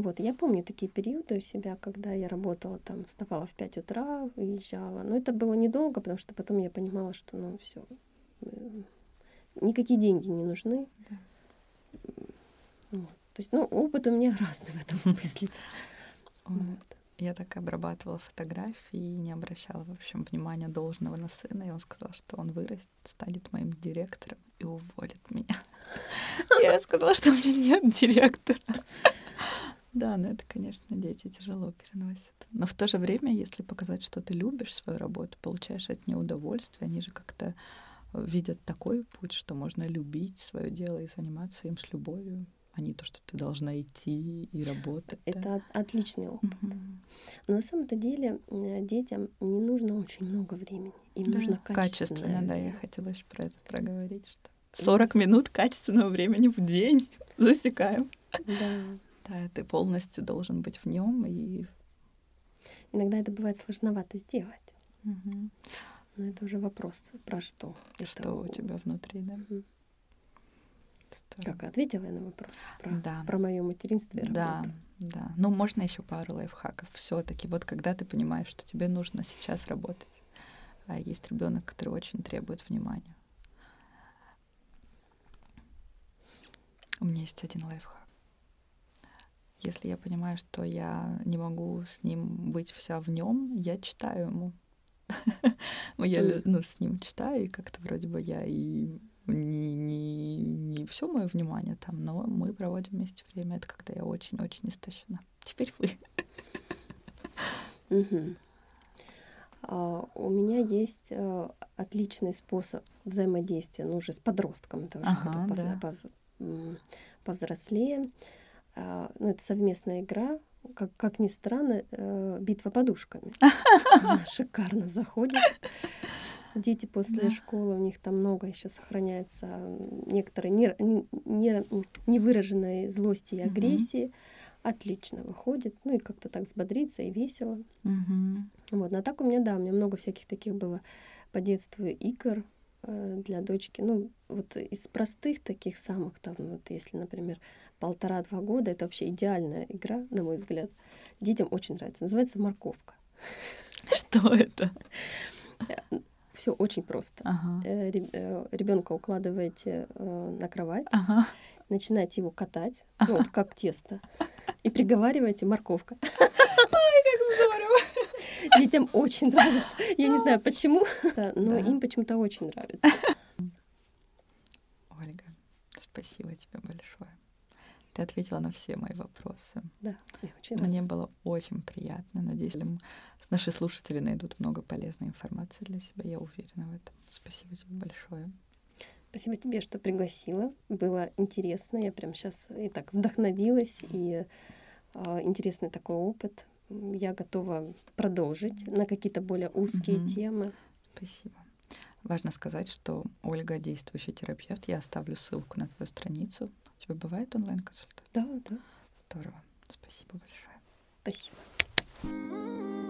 Вот, я помню такие периоды у себя, когда я работала там, вставала в 5 утра, уезжала. Но это было недолго, потому что потом я понимала, что ну все, никакие деньги не нужны. Да. Вот. То есть, ну, опыт у меня разный в этом смысле. Вот. Я так обрабатывала фотографии и не обращала, в общем, внимания должного на сына. И он сказал, что он вырастет, станет моим директором и уволит меня. Я сказала, что у меня нет директора. Да, но это, конечно, дети тяжело переносят. Но в то же время, если показать, что ты любишь свою работу, получаешь от нее удовольствие, они же как-то э, видят такой путь, что можно любить свое дело и заниматься им с любовью, а не то, что ты должна идти и работать. Это да? отличный опыт. Угу. Но на самом-то деле детям не нужно очень много времени. Им да, нужно качественное. Качественно, да, я хотела еще про это проговорить, что 40 минут качественного времени в день засекаем. Да. Да, ты полностью должен быть в нем и иногда это бывает сложновато сделать. Угу. Но это уже вопрос про что. Что это... у тебя внутри, да? Угу. Как ответила я на вопрос про, да. про мое материнство и да, работу. Да, Ну, можно еще пару лайфхаков. Все-таки вот когда ты понимаешь, что тебе нужно сейчас работать, а есть ребенок, который очень требует внимания. У меня есть один лайфхак. Если я понимаю, что я не могу с ним быть вся в нем, я читаю ему. Я ну, с ним читаю, и как-то вроде бы я и не, не, не все мое внимание там, но мы проводим вместе время. Это когда я очень-очень истощена. Теперь вы. А, у меня есть а, отличный способ взаимодействия, ну, уже с подростком тоже, ага, повзрослее. А, ну, это совместная игра, как, как ни странно, э, битва подушками. Она шикарно заходит. Дети после да. школы, у них там много еще сохраняется некоторые не, не, невыраженной злости и агрессии. Угу. Отлично выходит, ну и как-то так взбодриться и весело. Угу. Вот, но так у меня, да, у меня много всяких таких было по детству игр для дочки. Ну, вот из простых таких самых, там, вот если, например, полтора-два года. Это вообще идеальная игра, на мой взгляд. Детям очень нравится. Называется морковка. Что это? Все очень просто. Ага. Э, э, Ребенка укладываете э, на кровать, ага. начинаете его катать, ага. ну, вот как тесто, и приговариваете морковка. Детям очень нравится. Я не знаю почему, но им почему-то очень нравится. Ольга, спасибо тебе большое. Ты ответила на все мои вопросы. Да, очень Мне рада. было очень приятно. Надеюсь, наши слушатели найдут много полезной информации для себя. Я уверена в этом. Спасибо тебе большое. Спасибо тебе, что пригласила. Было интересно. Я прям сейчас и так вдохновилась, и э, интересный такой опыт. Я готова продолжить на какие-то более узкие угу. темы. Спасибо. Важно сказать, что Ольга действующий терапевт. Я оставлю ссылку на твою страницу у тебя бывает онлайн-консультация? Да, да. Здорово. Спасибо большое. Спасибо.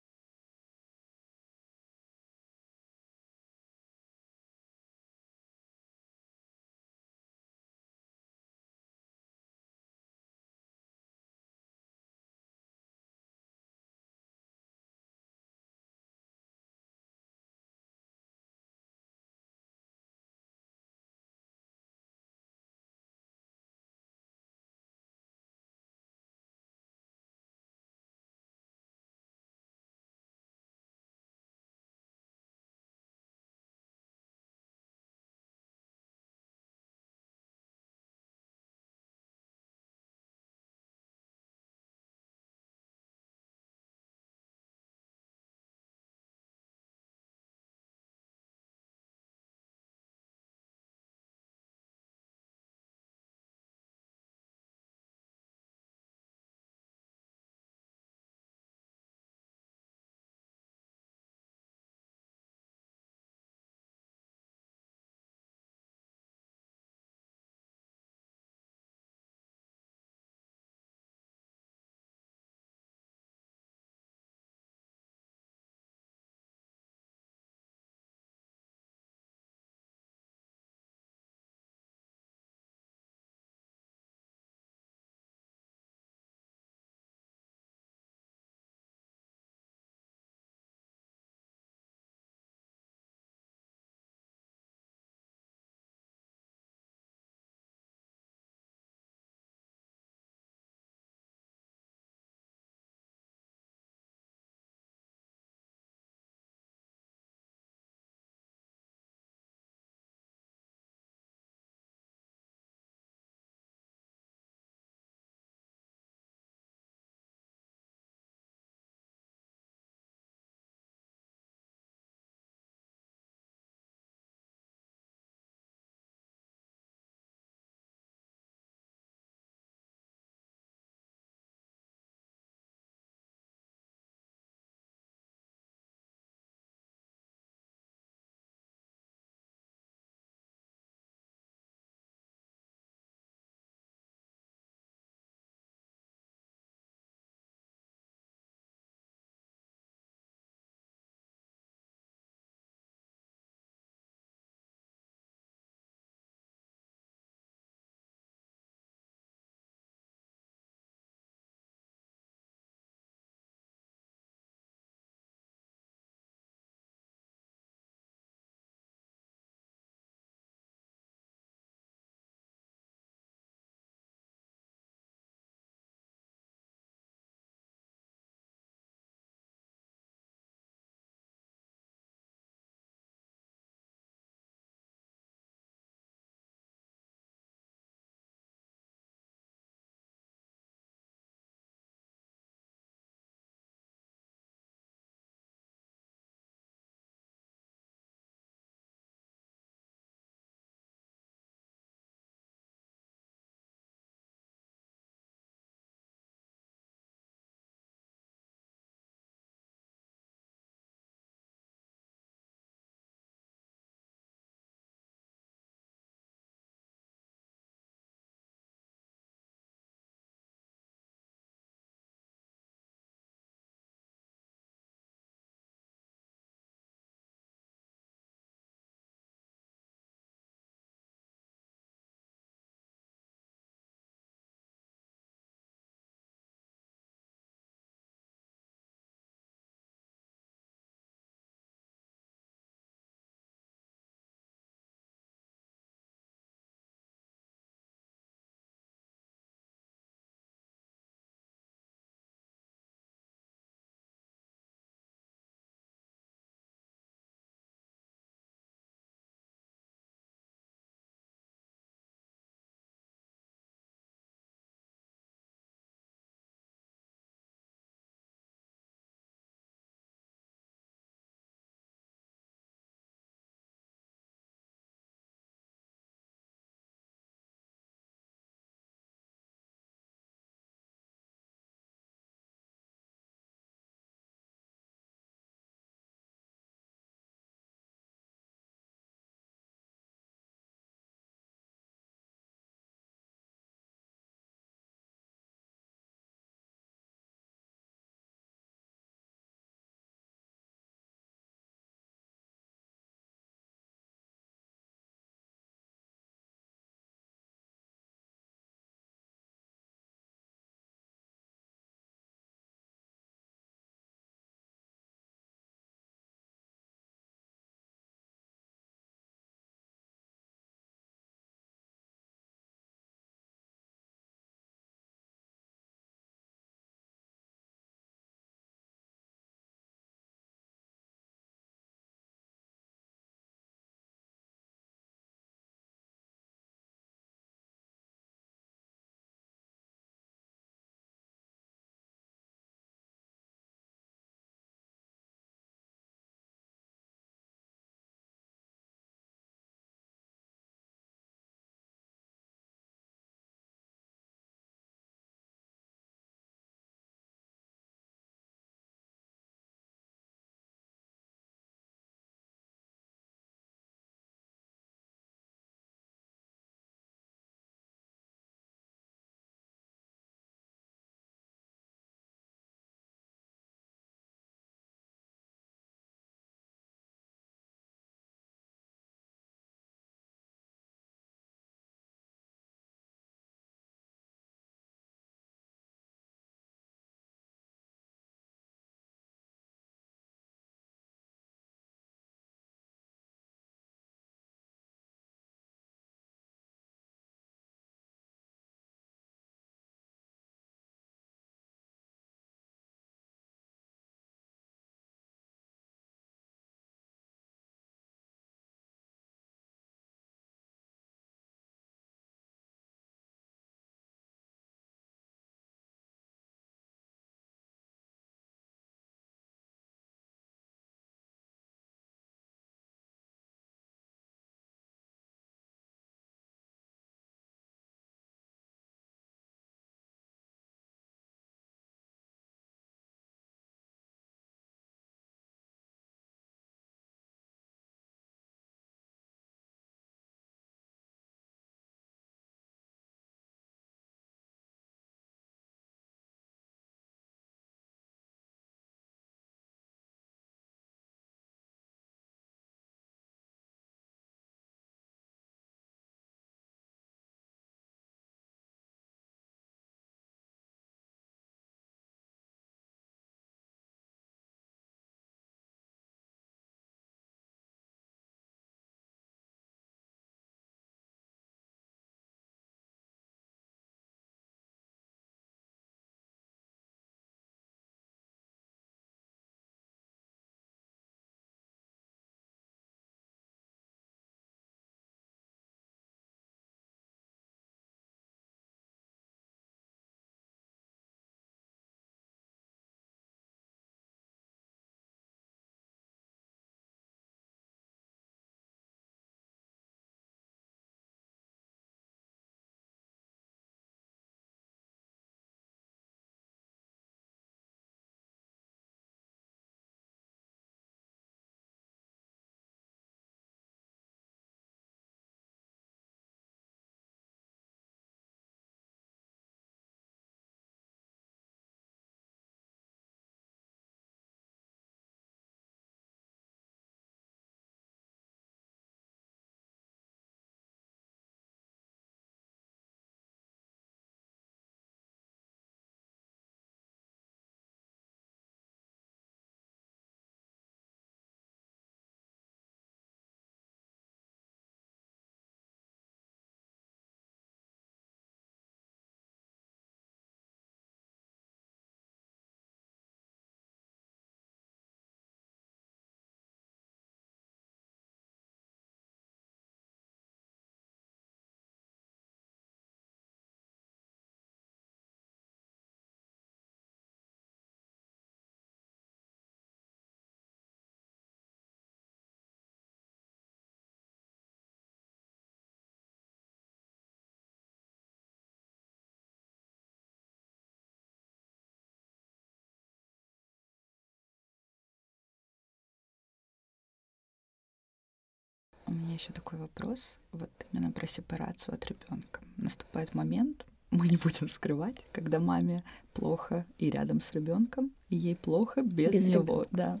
У меня еще такой вопрос, вот именно про сепарацию от ребенка. Наступает момент, мы не будем скрывать, когда маме плохо и рядом с ребенком, и ей плохо без, Без него, ребёнка. да.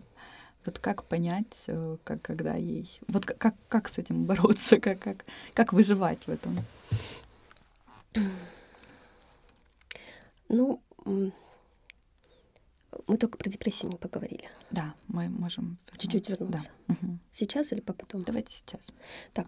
Вот как понять, э, как когда ей, вот как как, как с этим бороться, как как как выживать в этом? Ну, мы только про депрессию не поговорили. Да, мы можем Чуть-чуть вернуться. Да. Мгм. Сейчас или потом? Давайте сейчас. Так,